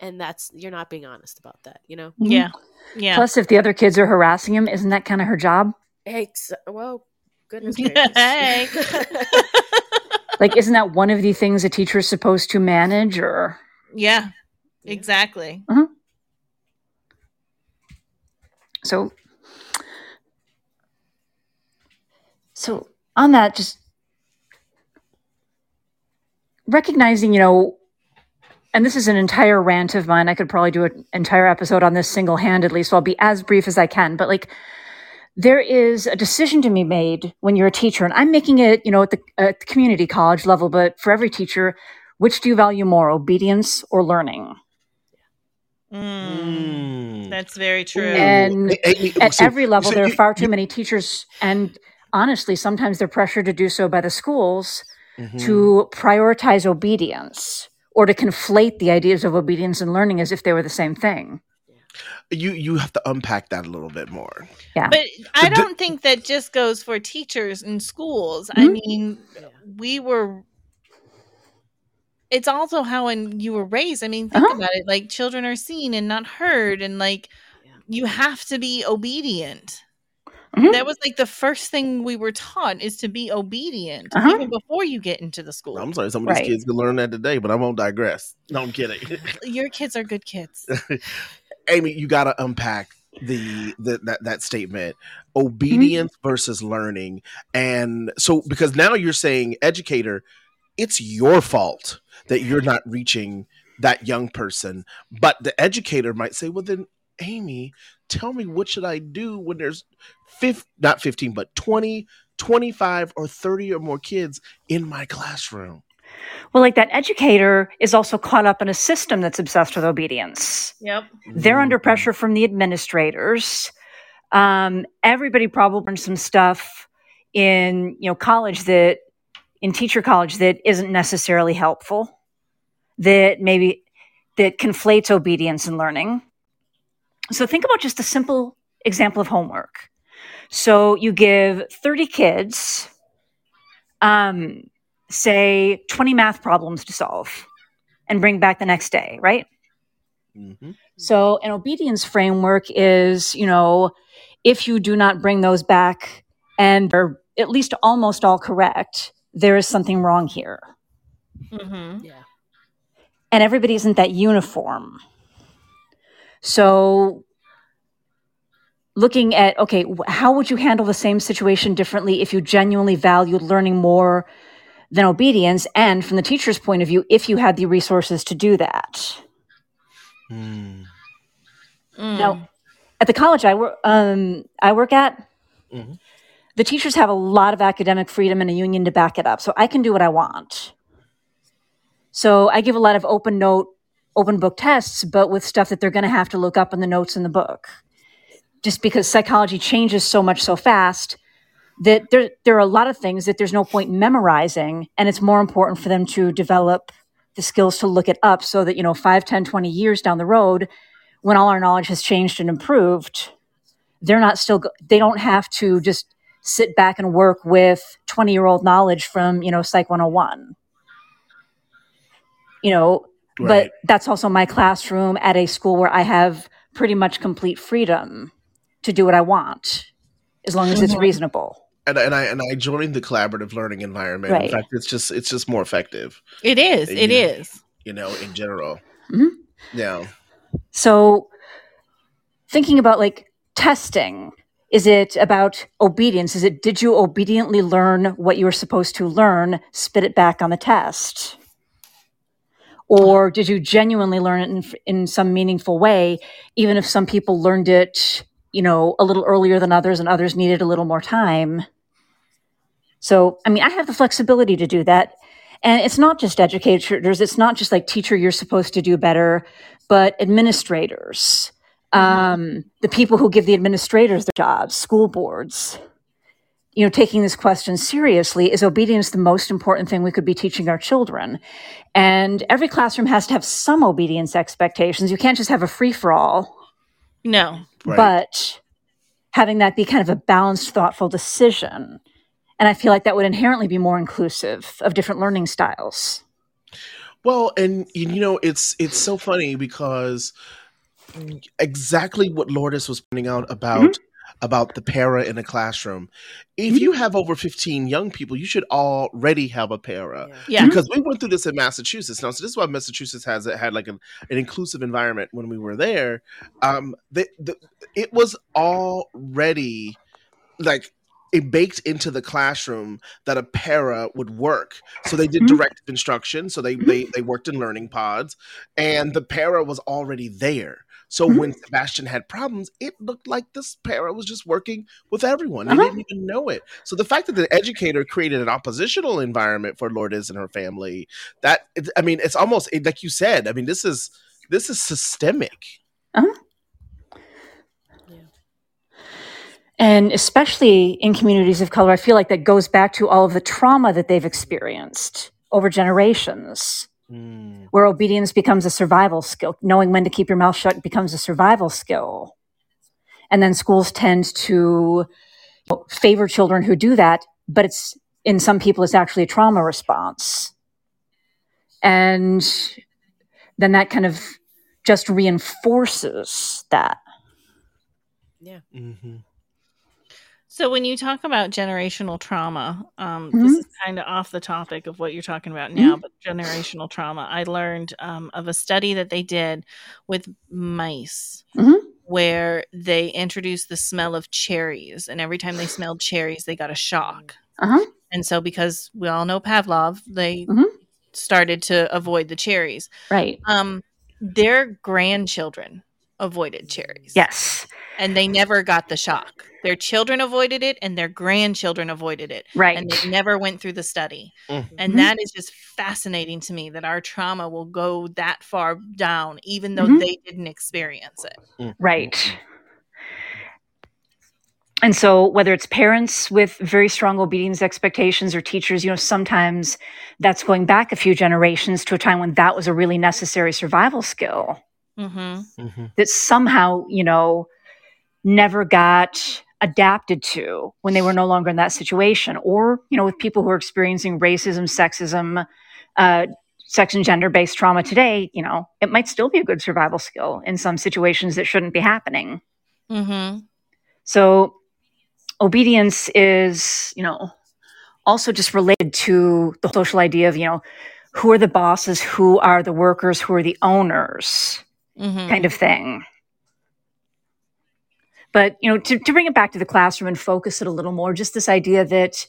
and that's you're not being honest about that you know Mhm. Yeah. Yeah. Plus, if the other kids are harassing him, isn't that kind of her job? Ex- well goodness gracious Hey. Like, isn't that one of the things a teacher is supposed to manage? Or yeah. Exactly. so, so on that, just recognizing, you know, and this is an entire rant of mine. I could probably do an entire episode on this single handedly, so I'll be as brief as I can. But like, there is a decision to be made when you're a teacher, and I'm making it, you know, at the, at the community college level, but for every teacher, which do you value more, obedience or learning? Mm. Mm. That's very true. And Hey, Aimee, at so- every level, so there are you- far too you- many teachers, and honestly, sometimes they're pressured to do so by the schools Mhm. to prioritize obedience or to conflate the ideas of obedience and learning as if they were the same thing. you you have to unpack that a little bit more. Yeah. But I don't think that just goes for teachers in schools. I Mhm. mean, we were. It's also how when you were raised. I mean, think Uh-huh. about it. Like children are seen and not heard, and like Yeah. you have to be obedient. Mhm. That was like the first thing we were taught is to be obedient, Uh-huh. even before you get into the school. I'm sorry, some of Right. these kids can learn that today, but I won't digress. No, I'm kidding. Your kids are good kids. Aimee, you got to unpack the, the that that statement obedience versus learning and so because now you're saying educator it's your fault that you're not reaching that young person but the educator might say well then aimee tell me what should i do when there's 50 not 15 but 20 25 or 30 or more kids in my classroom Well, like that educator is also caught up in a system that's obsessed with obedience. Yep. They're under pressure from the administrators. Um, everybody probably learned some stuff in you know college that in teacher college that isn't necessarily helpful. That maybe that conflates obedience and learning. So think about just a simple example of homework. So you give 30 kids, um, say 20 math problems to solve and bring back the next day, right? Mhm. So, an obedience framework is, you know, if you do not bring those back and they're at least almost all correct, there is something wrong here. Mm-hmm. yeah And everybody isn't that uniform. So, looking at, okay, how would you handle the same situation differently if you genuinely valued learning more than obedience? And from the teacher's point of view, if you had the resources to do that? Mm. Now, at the college I work, um, I work at, Mhm. the teachers have a lot of academic freedom and a union to back it up, so I can do what I want. So I give a lot of open note open book tests, but with stuff that they're going to have to look up in the notes in the book. Just because psychology changes so much so fast that there, there are a lot of things that there's no point memorizing, and it's more important for them to develop the skills to look it up so that, you know, 5, 10, 20 years down the road, when all our knowledge has changed and improved, they're not still, they don't have to just sit back and work with 20 year old knowledge from, you know, Psych 101. You know, Right. but that's also my classroom at a school where I have pretty much complete freedom to do what I want as long as it's reasonable. and, and I and I joined the collaborative learning environment. Right. In fact, it's just it's just more effective, It is. It Yeah. is. you know, in general. Mhm. Yeah. So, thinking about like testing, is it about obedience? Is it did you obediently learn what you were supposed to learn, spit it back on the test? Or did you genuinely learn it in, in some meaningful way, even if some people learned it, you know, a little earlier than others and others needed a little more time? So, I mean, I have the flexibility to do that. And it's not just educators, it's not just like teacher, you're supposed to do better, but administrators, um, the people who give the administrators their jobs, school boards. You know, taking this question seriously is obedience the most important thing we could be teaching our children? And every classroom has to have some obedience expectations. You can't just have a free for all, No. Right. but having that be kind of a balanced, thoughtful decision. And I feel like that would inherently be more inclusive of different learning styles. Well, and you know, it's it's so funny because exactly what Lourdes was pointing out about mm-hmm. About the para in a classroom. If you have over 15 young people, you should already have a para. Yeah. Yeah. Because we went through this in Massachusetts. Now, so this is why Massachusetts has had like an, an inclusive environment when we were there. Um, the, the, it was already like it baked into the classroom that a para would work. So they did Mhm. directive instruction. So they, they they worked in learning pods, and the para was already there. So Mhm. when Sebastian had problems, it looked like this para was just working with everyone. They Uh-huh. didn't even know it. So the fact that the educator created an oppositional environment for Lourdes and her family, that I mean, it's almost like you said. I mean, this is this is systemic. And especially in communities of color, I feel like that goes back to all of the trauma that they've experienced over generations, Mm, where obedience becomes a survival skill. Knowing when to keep your mouth shut becomes a survival skill. And then schools tend to you know, favor children who do that, but it's in some people, it's actually a trauma response. And then that kind of just reinforces that. Yeah. Mhm. So when you talk about generational trauma, um, Mhm. this is kind of off the topic of what you're talking about now, but generational trauma. I learned um, of a study that they did with mice, Mhm. where they introduced the smell of cherries, and every time they smelled cherries, they got a shock. Uh-huh. And so, because we all know Pavlov, they Mhm. started to avoid the cherries. Right. Um, their grandchildren avoided cherries. Yes. And they never got the shock. Their children avoided it and their grandchildren avoided it. Right. And they never went through the study. Mhm. And Mhm. that is just fascinating to me that our trauma will go that far down, even though Mhm. they didn't experience it. Right. And so, whether it's parents with very strong obedience expectations or teachers, you know, sometimes that's going back a few generations to a time when that was a really necessary survival skill Mm-hmm. Mhm. that somehow, you know, never got adapted to when they were no longer in that situation. Or, you know, with people who are experiencing racism, sexism, uh, sex and gender based trauma today, you know, it might still be a good survival skill in some situations that shouldn't be happening. Mm-hmm. So obedience is, you know, also just related to the social idea of, you know, who are the bosses, who are the workers, who are the owners, Mm-hmm. kind of thing. But, you know, to, to bring it back to the classroom and focus it a little more, just this idea that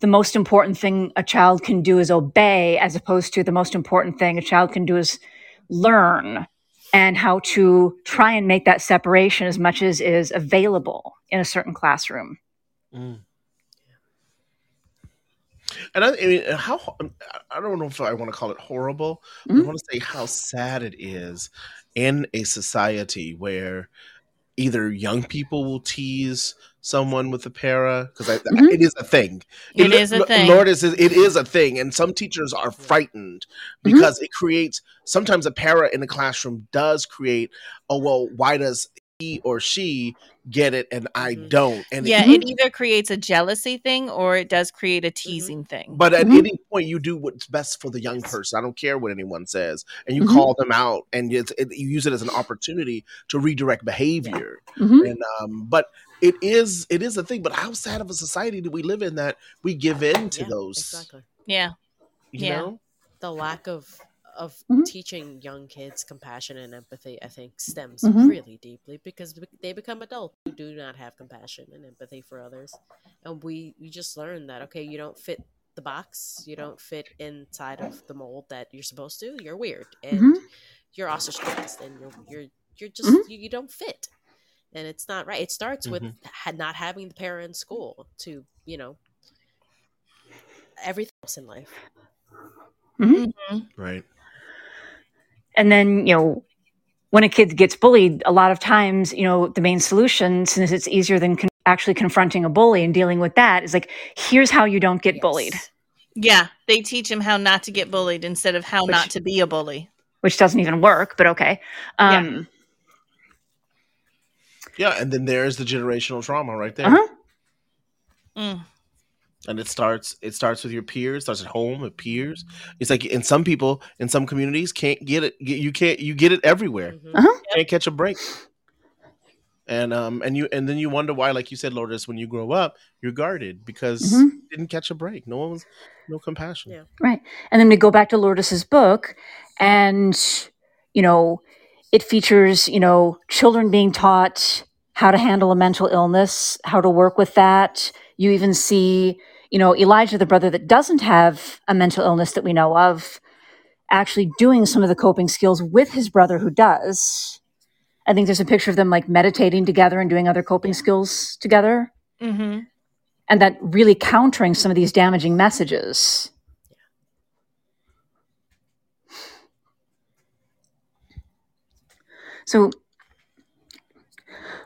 the most important thing a child can do is obey, as opposed to the most important thing a child can do is learn and how to try and make that separation as much as is available in a certain classroom. Mm. And I, I mean, how I don't know if I want to call it horrible. Mhm. I want to say how sad it is in a society where either young people will tease someone with a para because Mhm. it is a thing. It is a L- thing. Lord is it is a thing, and some teachers are frightened Mm-hmm. because it creates sometimes a para in the classroom does create. Oh well, why does he or she get it and I Mhm. don't? And Yeah, Mhm. it either creates a jealousy thing or it does create a teasing thing. But at Mhm. any point, you do what's best for the young person. I don't care what anyone says, and you Mhm. call them out, and it's, it, you use it as an opportunity to redirect behavior. Mhm. And um, but it is it is a thing. But how sad of a society do we live in that we give in to Yeah, those? exactly. yeah. You Yeah. know, The lack of of Mhm. teaching young kids compassion and empathy, I think, stems Mhm. really deeply because they become adults who do not have compassion and empathy for others, and we we just learn that okay, you don't fit the box, you don't fit inside of the mold that you're supposed to. You're weird and Mhm. you're ostracized, and you're you're you're just Mhm. you, you don't fit, and it's not right. It starts with Mhm. not having the parent in school to you know everything else in life. right? And then, you know, when a kid gets bullied, a lot of times, you know, the main solution, since it's easier than con- actually confronting a bully and dealing with that, is like, here's how you don't get bullied, Yeah, they teach him how not to get bullied instead of how Which- not to be a bully. which doesn't even work, but okay. Um, Yeah, and then there's the generational trauma right there. Uh-huh. Mm. And it starts it starts with your peers starts at home with peers it's like in some people in some communities can't get it get, you can't you get it everywhere Mhm. Uh-huh. can't catch a break and um and you and then you wonder why like you said lourdes when you grow up you're guarded because Mhm. you didn't catch a break no one was no compassion Yeah. Right. And then we go back to Lourdes's book and you know, it features, you know, children being taught how to handle a mental illness, how to work with that. You even see, you know, Elijah, the brother that doesn't have a mental illness that we know of, actually doing some of the coping skills with his brother who does. I think there's a picture of them like meditating together and doing other coping skills together, hmm and that really countering some of these damaging messages. So,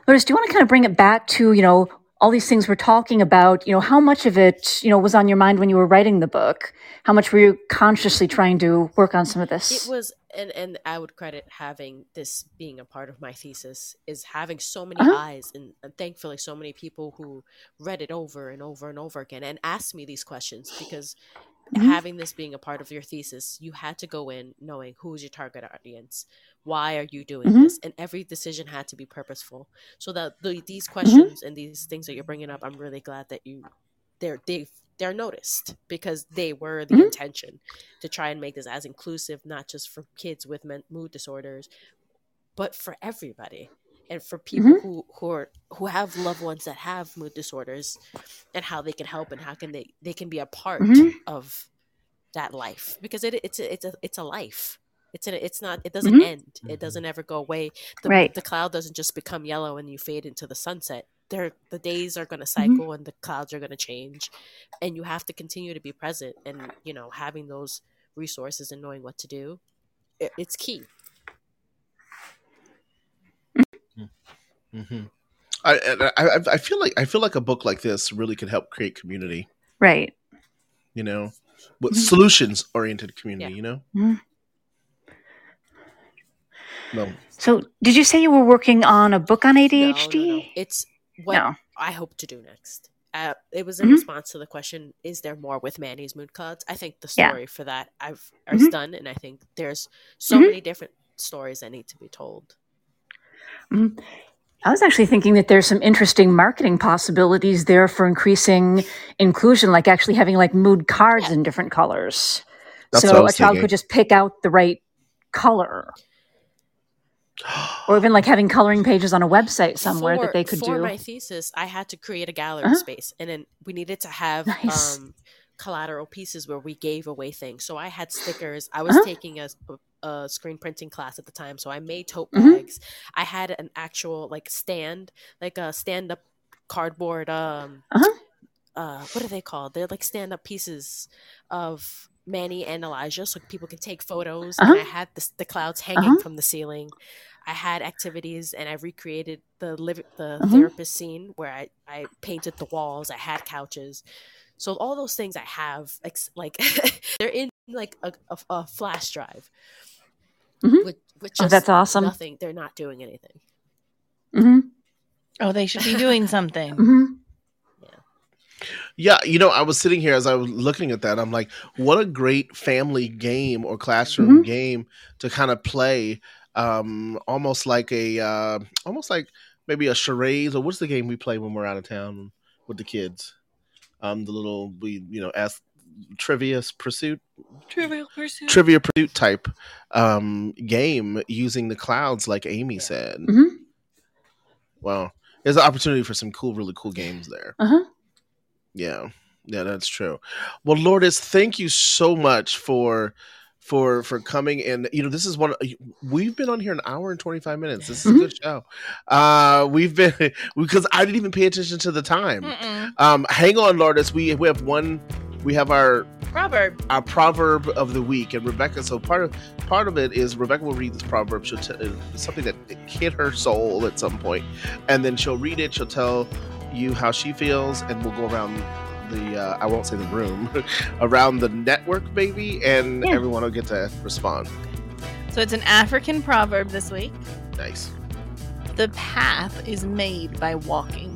Lourdes, do you want to kind of bring it back to, you know, all these things we're talking about, you know, how much of it, you know, was on your mind when you were writing the book? How much were you consciously trying to work on some of this? It was, and and I would credit having this being a part of my thesis is having so many Uh-huh. eyes and, and thankfully so many people who read it over and over and over again and asked me these questions because Mhm. having this being a part of your thesis, you had to go in knowing who's your target audience, why are you doing Mhm. this, and every decision had to be purposeful. So that the, these Mm-hmm. questions and these things that you're bringing up, I'm really glad that you they're they they're noticed because they were the Mhm. intention to try and make this as inclusive, not just for kids with men- mood disorders, but for everybody and for people Mhm. who who are who have loved ones that have mood disorders and how they can help and how can they they can be a part Mhm. of that life because it it's a, it's a it's a life it's a, it's not it doesn't Mhm. end it doesn't ever go away the, Right. the cloud doesn't just become yellow and you fade into the sunset there the days are going to Mm-hmm. cycle and the clouds are going to change and you have to continue to be present and you know having those resources and knowing what to do it, it's key hmm I, I I I feel like I feel like a book like this really could help create community right. you know with Mhm. solutions oriented community Yeah. you know Mhm. no So, did you say you were working on a book on No, no, ADHD? no. it's what No. i hope to do next uh, it was in Mhm. response to the question is there more with manny's mood clouds i think the Yeah. story for that i've is Mhm. done and i think there's so Mhm. many different stories that need to be told I was actually thinking that there's some interesting marketing possibilities there for increasing inclusion, like actually having like mood cards Yeah. in different colors. That's so a was child thinking. could just pick out the right color. Or even like having coloring pages on a website somewhere for, that they could for do. my thesis i had to create a gallery Uh-huh. space and then we needed to have Nice. um collateral pieces where we gave away things so i had stickers i was Uh-huh. taking a, a screen printing class at the time so i made tote Mhm. bags i had an actual like stand like a stand up cardboard um Uh-huh. uh, what are they called? They're like stand up pieces of Manny and Elijah, so people can take photos. Uh-huh. And I had the, the clouds hanging Uh-huh. from the ceiling. I had activities, and I recreated the liv- the Uh-huh. therapist scene where I I painted the walls. I had couches. So all those things I have, ex- like they're in like a, a, a flash drive. Mhm. With, with Oh, that's awesome. Nothing. They're not doing anything. hmm Oh, they should be doing something. hmm Yeah, you know, I was sitting here as I was looking at that. I'm like, what a great family game or classroom game to kind of play, um, almost like a, uh, almost like maybe a charades or what's the game we play when we're out of town with the kids? Um, the little we, you know, ask trivia pursuit, Trivial Pursuit. trivia pursuit type um, game using the clouds, like Aimee Yeah. said. Mhm. Well, there's an opportunity for some cool, really cool games there. Uh-huh. Yeah, yeah, that's true. Well, Lourdes, thank you so much for for for coming and you know this is one we've been on here an hour and 25 minutes this is a good show uh we've been because i didn't even pay attention to the time Mm-mm. um hang on Lourdes. we we have one we have our Proverb. our proverb of the week and rebecca so part of part of it is rebecca will read this proverb she'll tell something that hit her soul at some point and then she'll read it she'll tell you how she feels and we'll go around the uh, i won't say the room around the network baby and Yeah. everyone will get to respond So it's an African proverb this week. nice The path is made by walking.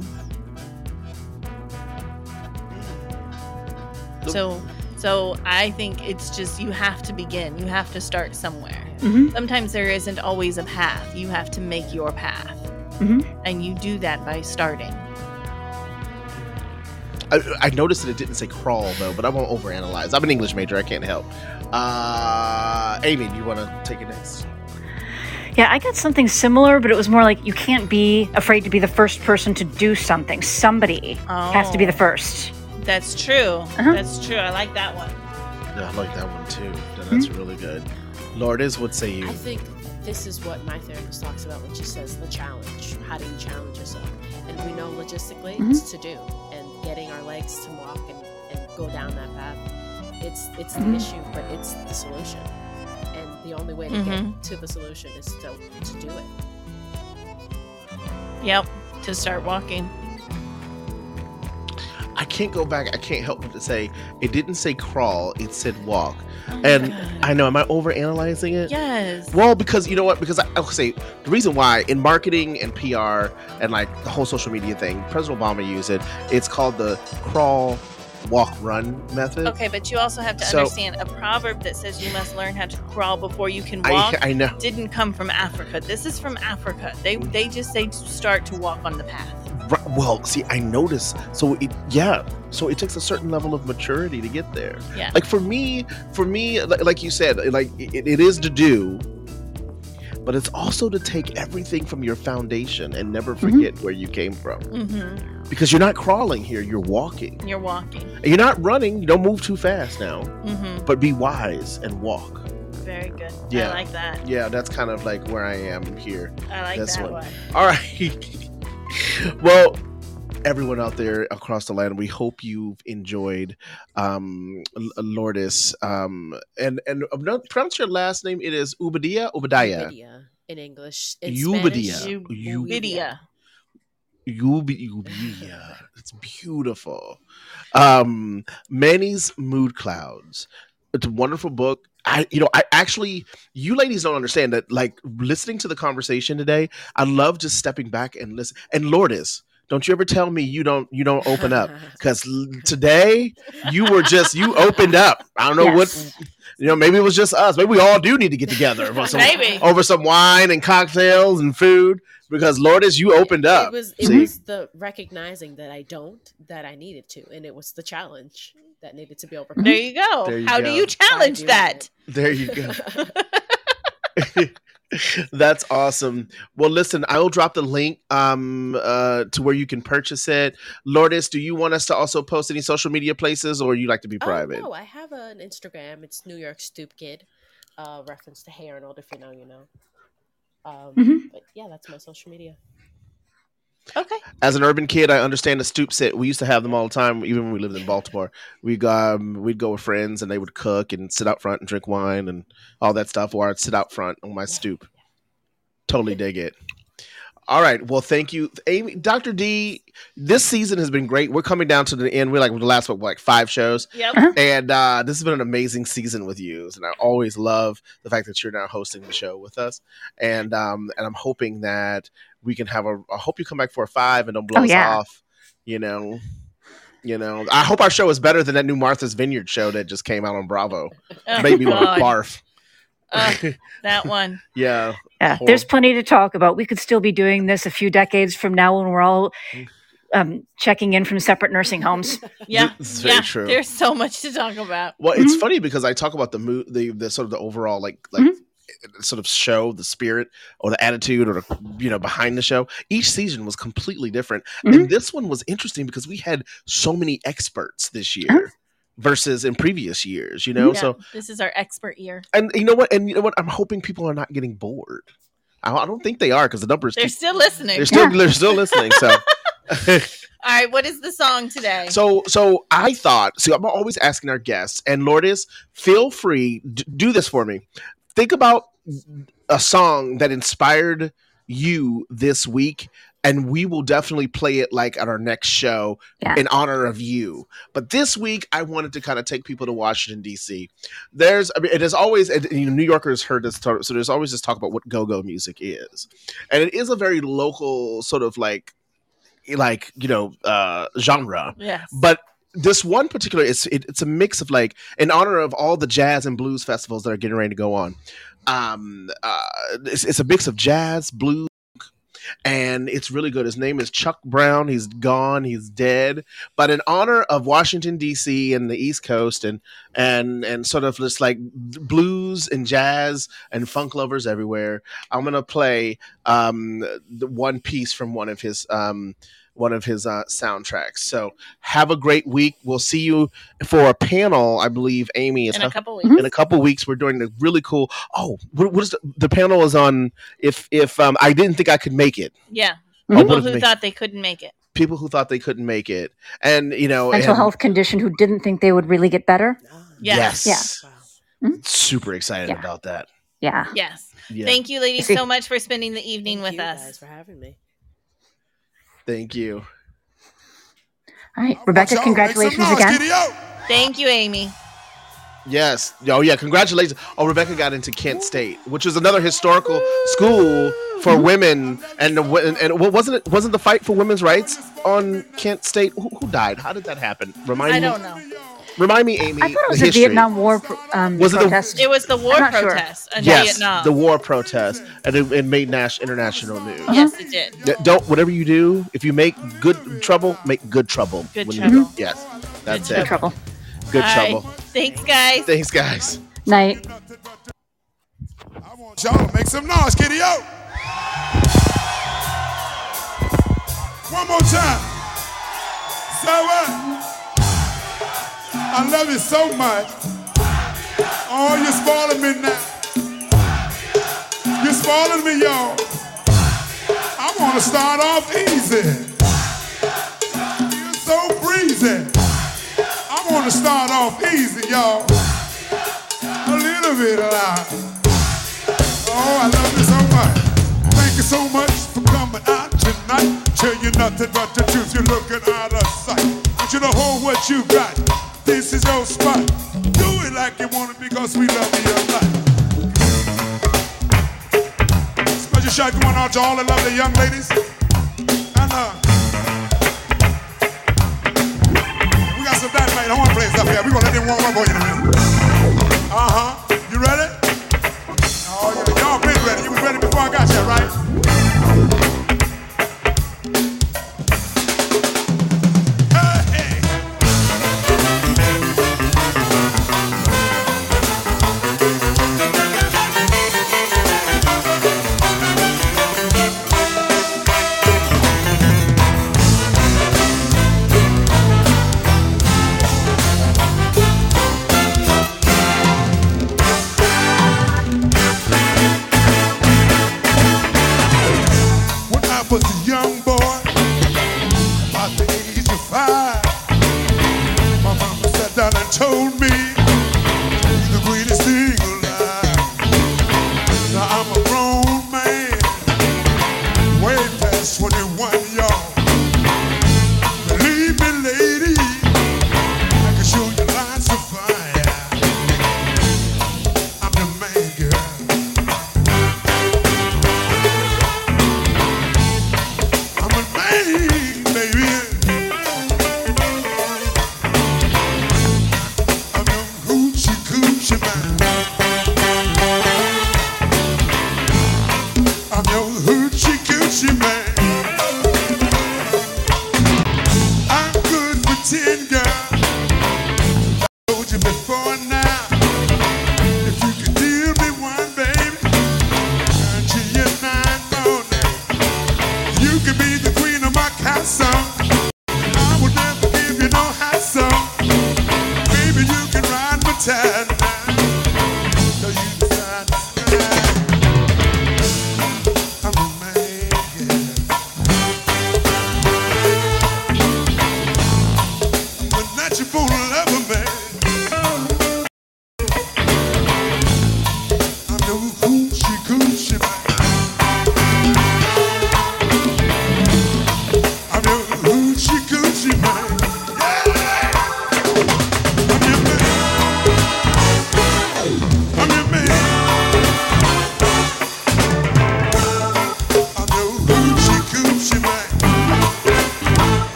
So so I think it's just you have to begin. You have to start somewhere. hmm Sometimes there isn't always a path. You have to make your path. Mhm. And you do that by starting. I, I noticed that it didn't say crawl though but i won't overanalyze i'm an english major i can't help uh aimee do you want to take it next Yeah, I got something similar, but it was more like you can't be afraid to be the first person to do something. Somebody has to be the Oh. first. That's true. Uh-huh. That's true. I like that one. Yeah, I like that one too. Yeah, That's really good. Lourdes, what say you? I think this is what my therapist talks about when she says the challenge. How do you challenge yourself? And we know logistically Mhm. it's to do and getting our legs to walk and, and go down that path. It's it's the Mhm. issue, but it's the solution. And the only way to get to the solution is to, to do it. Yep. To start walking. I can't go back. I can't help but to say it didn't say crawl. It said walk. Oh and I know. Am I over analyzing it? yes. Well, because you know what? Because I, I'll say the reason why in marketing and PR and like the whole social media thing, President Obama used it. It's called the crawl, walk, run method. Okay, but you also have to So- understand a proverb that says you must learn how to crawl before you can walk I, I know. didn't come from Africa. This is from Africa. They they just say to start to walk on the path. Right, Well, see, I notice. So it, yeah. So it takes a certain level of maturity to get there. Yeah. Like for me, for me, li- like you said, like it, it is to do, but it's also to take everything from your foundation and never forget where you came from. Mm-hmm. Because you're not crawling here; you're walking. You're walking. And you're not running. You don't move too fast now, Mm-hmm. but be wise and walk. Very good. Yeah. I like that. Yeah, that's kind of like where I am here. I like This that one. one. All right. well, everyone out there across the land, we hope you've enjoyed um, L- Lourdes. Um, and and uh, pronounce your last name. It is Ubadiah. Ubadiah. Ubidia in English. In Ubidia. Spanish, You- Ubidia. Ubi- Ubadiah. It's beautiful. Um, Manny's Mood Clouds. It's a wonderful book. I, you know, I actually, you ladies don't understand that. Like listening to the conversation today, I love just stepping back and listen. And Lourdes, don't you ever tell me you don't you don't open up because today you were just you opened up. I don't know Yes. what you know. Maybe it was just us. Maybe we all do need to get together over some, over some wine and cocktails and food because Lourdes, you opened up. It was it See? was the recognizing that I don't that I needed to, and it was the challenge that needed to be overcome. There you go. There you How go. do you challenge do that? There you go. That's awesome. Well, listen, I will drop the link um, uh, to where you can purchase it. Lourdes, do you want us to also post any social media places, or you like to be Oh, private? no, I have an Instagram. It's New York Stoop Kid. Uh, reference to Hey Arnold, if you know, you know. Um, Mhm. But yeah, that's my social media. Okay. As an urban kid, I understand the stoop sit. We used to have them all the time, even when we lived in Baltimore. We um, we'd go with friends, and they would cook and sit out front and drink wine and all that stuff. Or I'd sit out front on my stoop. Totally dig it. All right. Well, thank you, Aimee, Dr. D. This season has been great. We're coming down to the end. We're like the last what, like five shows, Yep. and uh, this has been an amazing season with you. And I always love the fact that you're now hosting the show with us. And um, and I'm hoping that we can have a. I hope you come back for a five and don't blow Oh, us yeah. off. You know. You know, I hope our show is better than that new Martha's Vineyard show that just came out on Bravo. Oh, Made me want to God. barf. Ugh, that one. yeah, Yeah, Horrible. there's plenty to talk about. We could still be doing this a few decades from now when we're all um, checking in from separate nursing homes. Yeah. This very yeah. true. There's so much to talk about. Well, it's Mhm. funny because I talk about the mo- the the sort of the overall like like Mhm. sort of show, the spirit or the attitude or the you know behind the show. Each season was completely different, Mhm. and this one was interesting because we had so many experts this year versus in previous years. You know, Yeah, so this is our expert year. and you know what, and you know what, I'm hoping people are not getting bored. I, I don't think they are because the numbers They're keep, still listening. they're still Yeah. they're still listening. So. All right. What is the song today? So, so I thought. So, I'm always asking our guests, and Lourdes, feel free d- do this for me. Think about a song that inspired you this week, and we will definitely play it like at our next show Yeah. in honor of you. But this week, I wanted to kind of take people to Washington D.C. There's, I mean, it is always, and, you know, New Yorkers heard this, talk, so there's always this talk about what go-go music is, and it is a very local sort of like, like you know, uh, genre yes. but this one particular it's it, it's a mix of like in honor of all the jazz and blues festivals that are getting ready to go on um uh it's, it's a mix of jazz blues and it's really good. His name is chuck brown. He's gone. He's dead. But in honor of washington d.c and the east coast and and and sort of just like blues and jazz and funk lovers everywhere i'm gonna play um the one piece from one of his um one of his uh, soundtracks. So have a great week. We'll see you for a panel. I believe Aimee is in a couple weeks. in a couple weeks. We're doing a really cool. Oh, what, what is the, the panel is on? If if um, I didn't think I could make it, Yeah. Mhm. People who me- thought they couldn't make it. people who thought they couldn't make it, and you know, Mental and- health condition who didn't think they would really get better. Yes. Yes, wow. super excited Yeah. about that. Yeah. Yes. Yeah, Thank you, ladies, so much for spending the evening Thank with you us. guys for having me. Thank you. All right, Rebecca, congratulations again. Thank you, Aimee. Yes. Oh, yeah. Congratulations. Oh, Rebecca got into Kent State, which is another historical school for women. And the, and, and what wasn't it? Wasn't the fight for women's rights on Kent State? Who, who died? How did that happen? Remind I me. I don't know. Remind me, Aimee. I thought it was the a history. Vietnam War um, Was it the- protest. It was the war I'm sure. protest in Yes, Vietnam. the war protest, and it, it made nas- international news. Yes, it did. Don't whatever you do, if you make good trouble, make good trouble. Good When you trouble. do- yes, that's Good it. Big trouble. Good All right. trouble. Thanks, guys. Thanks, guys. Night. I want y'all to make some noise, kitty yo. One more time. So what? I love you so much. Oh, you're spoiling me now. You're spoiling me, y'all. I want to start off easy. You're so breezy. I want to start off easy, y'all. A little bit loud. Oh, I love you so much. Thank you so much for coming out tonight. Tell you nothing but the truth. You're looking out of sight. Want you to hold what you got. This is your spot. Do it like you want it because we love you a lot. Special shout going out to all the lovely young ladies. And uh, we got some dynamite. I want to play stuff here. We're gonna let them warm up for you in a minute. Uh huh. You ready? Oh, yeah. Y'all been ready. You was ready before I got here, right?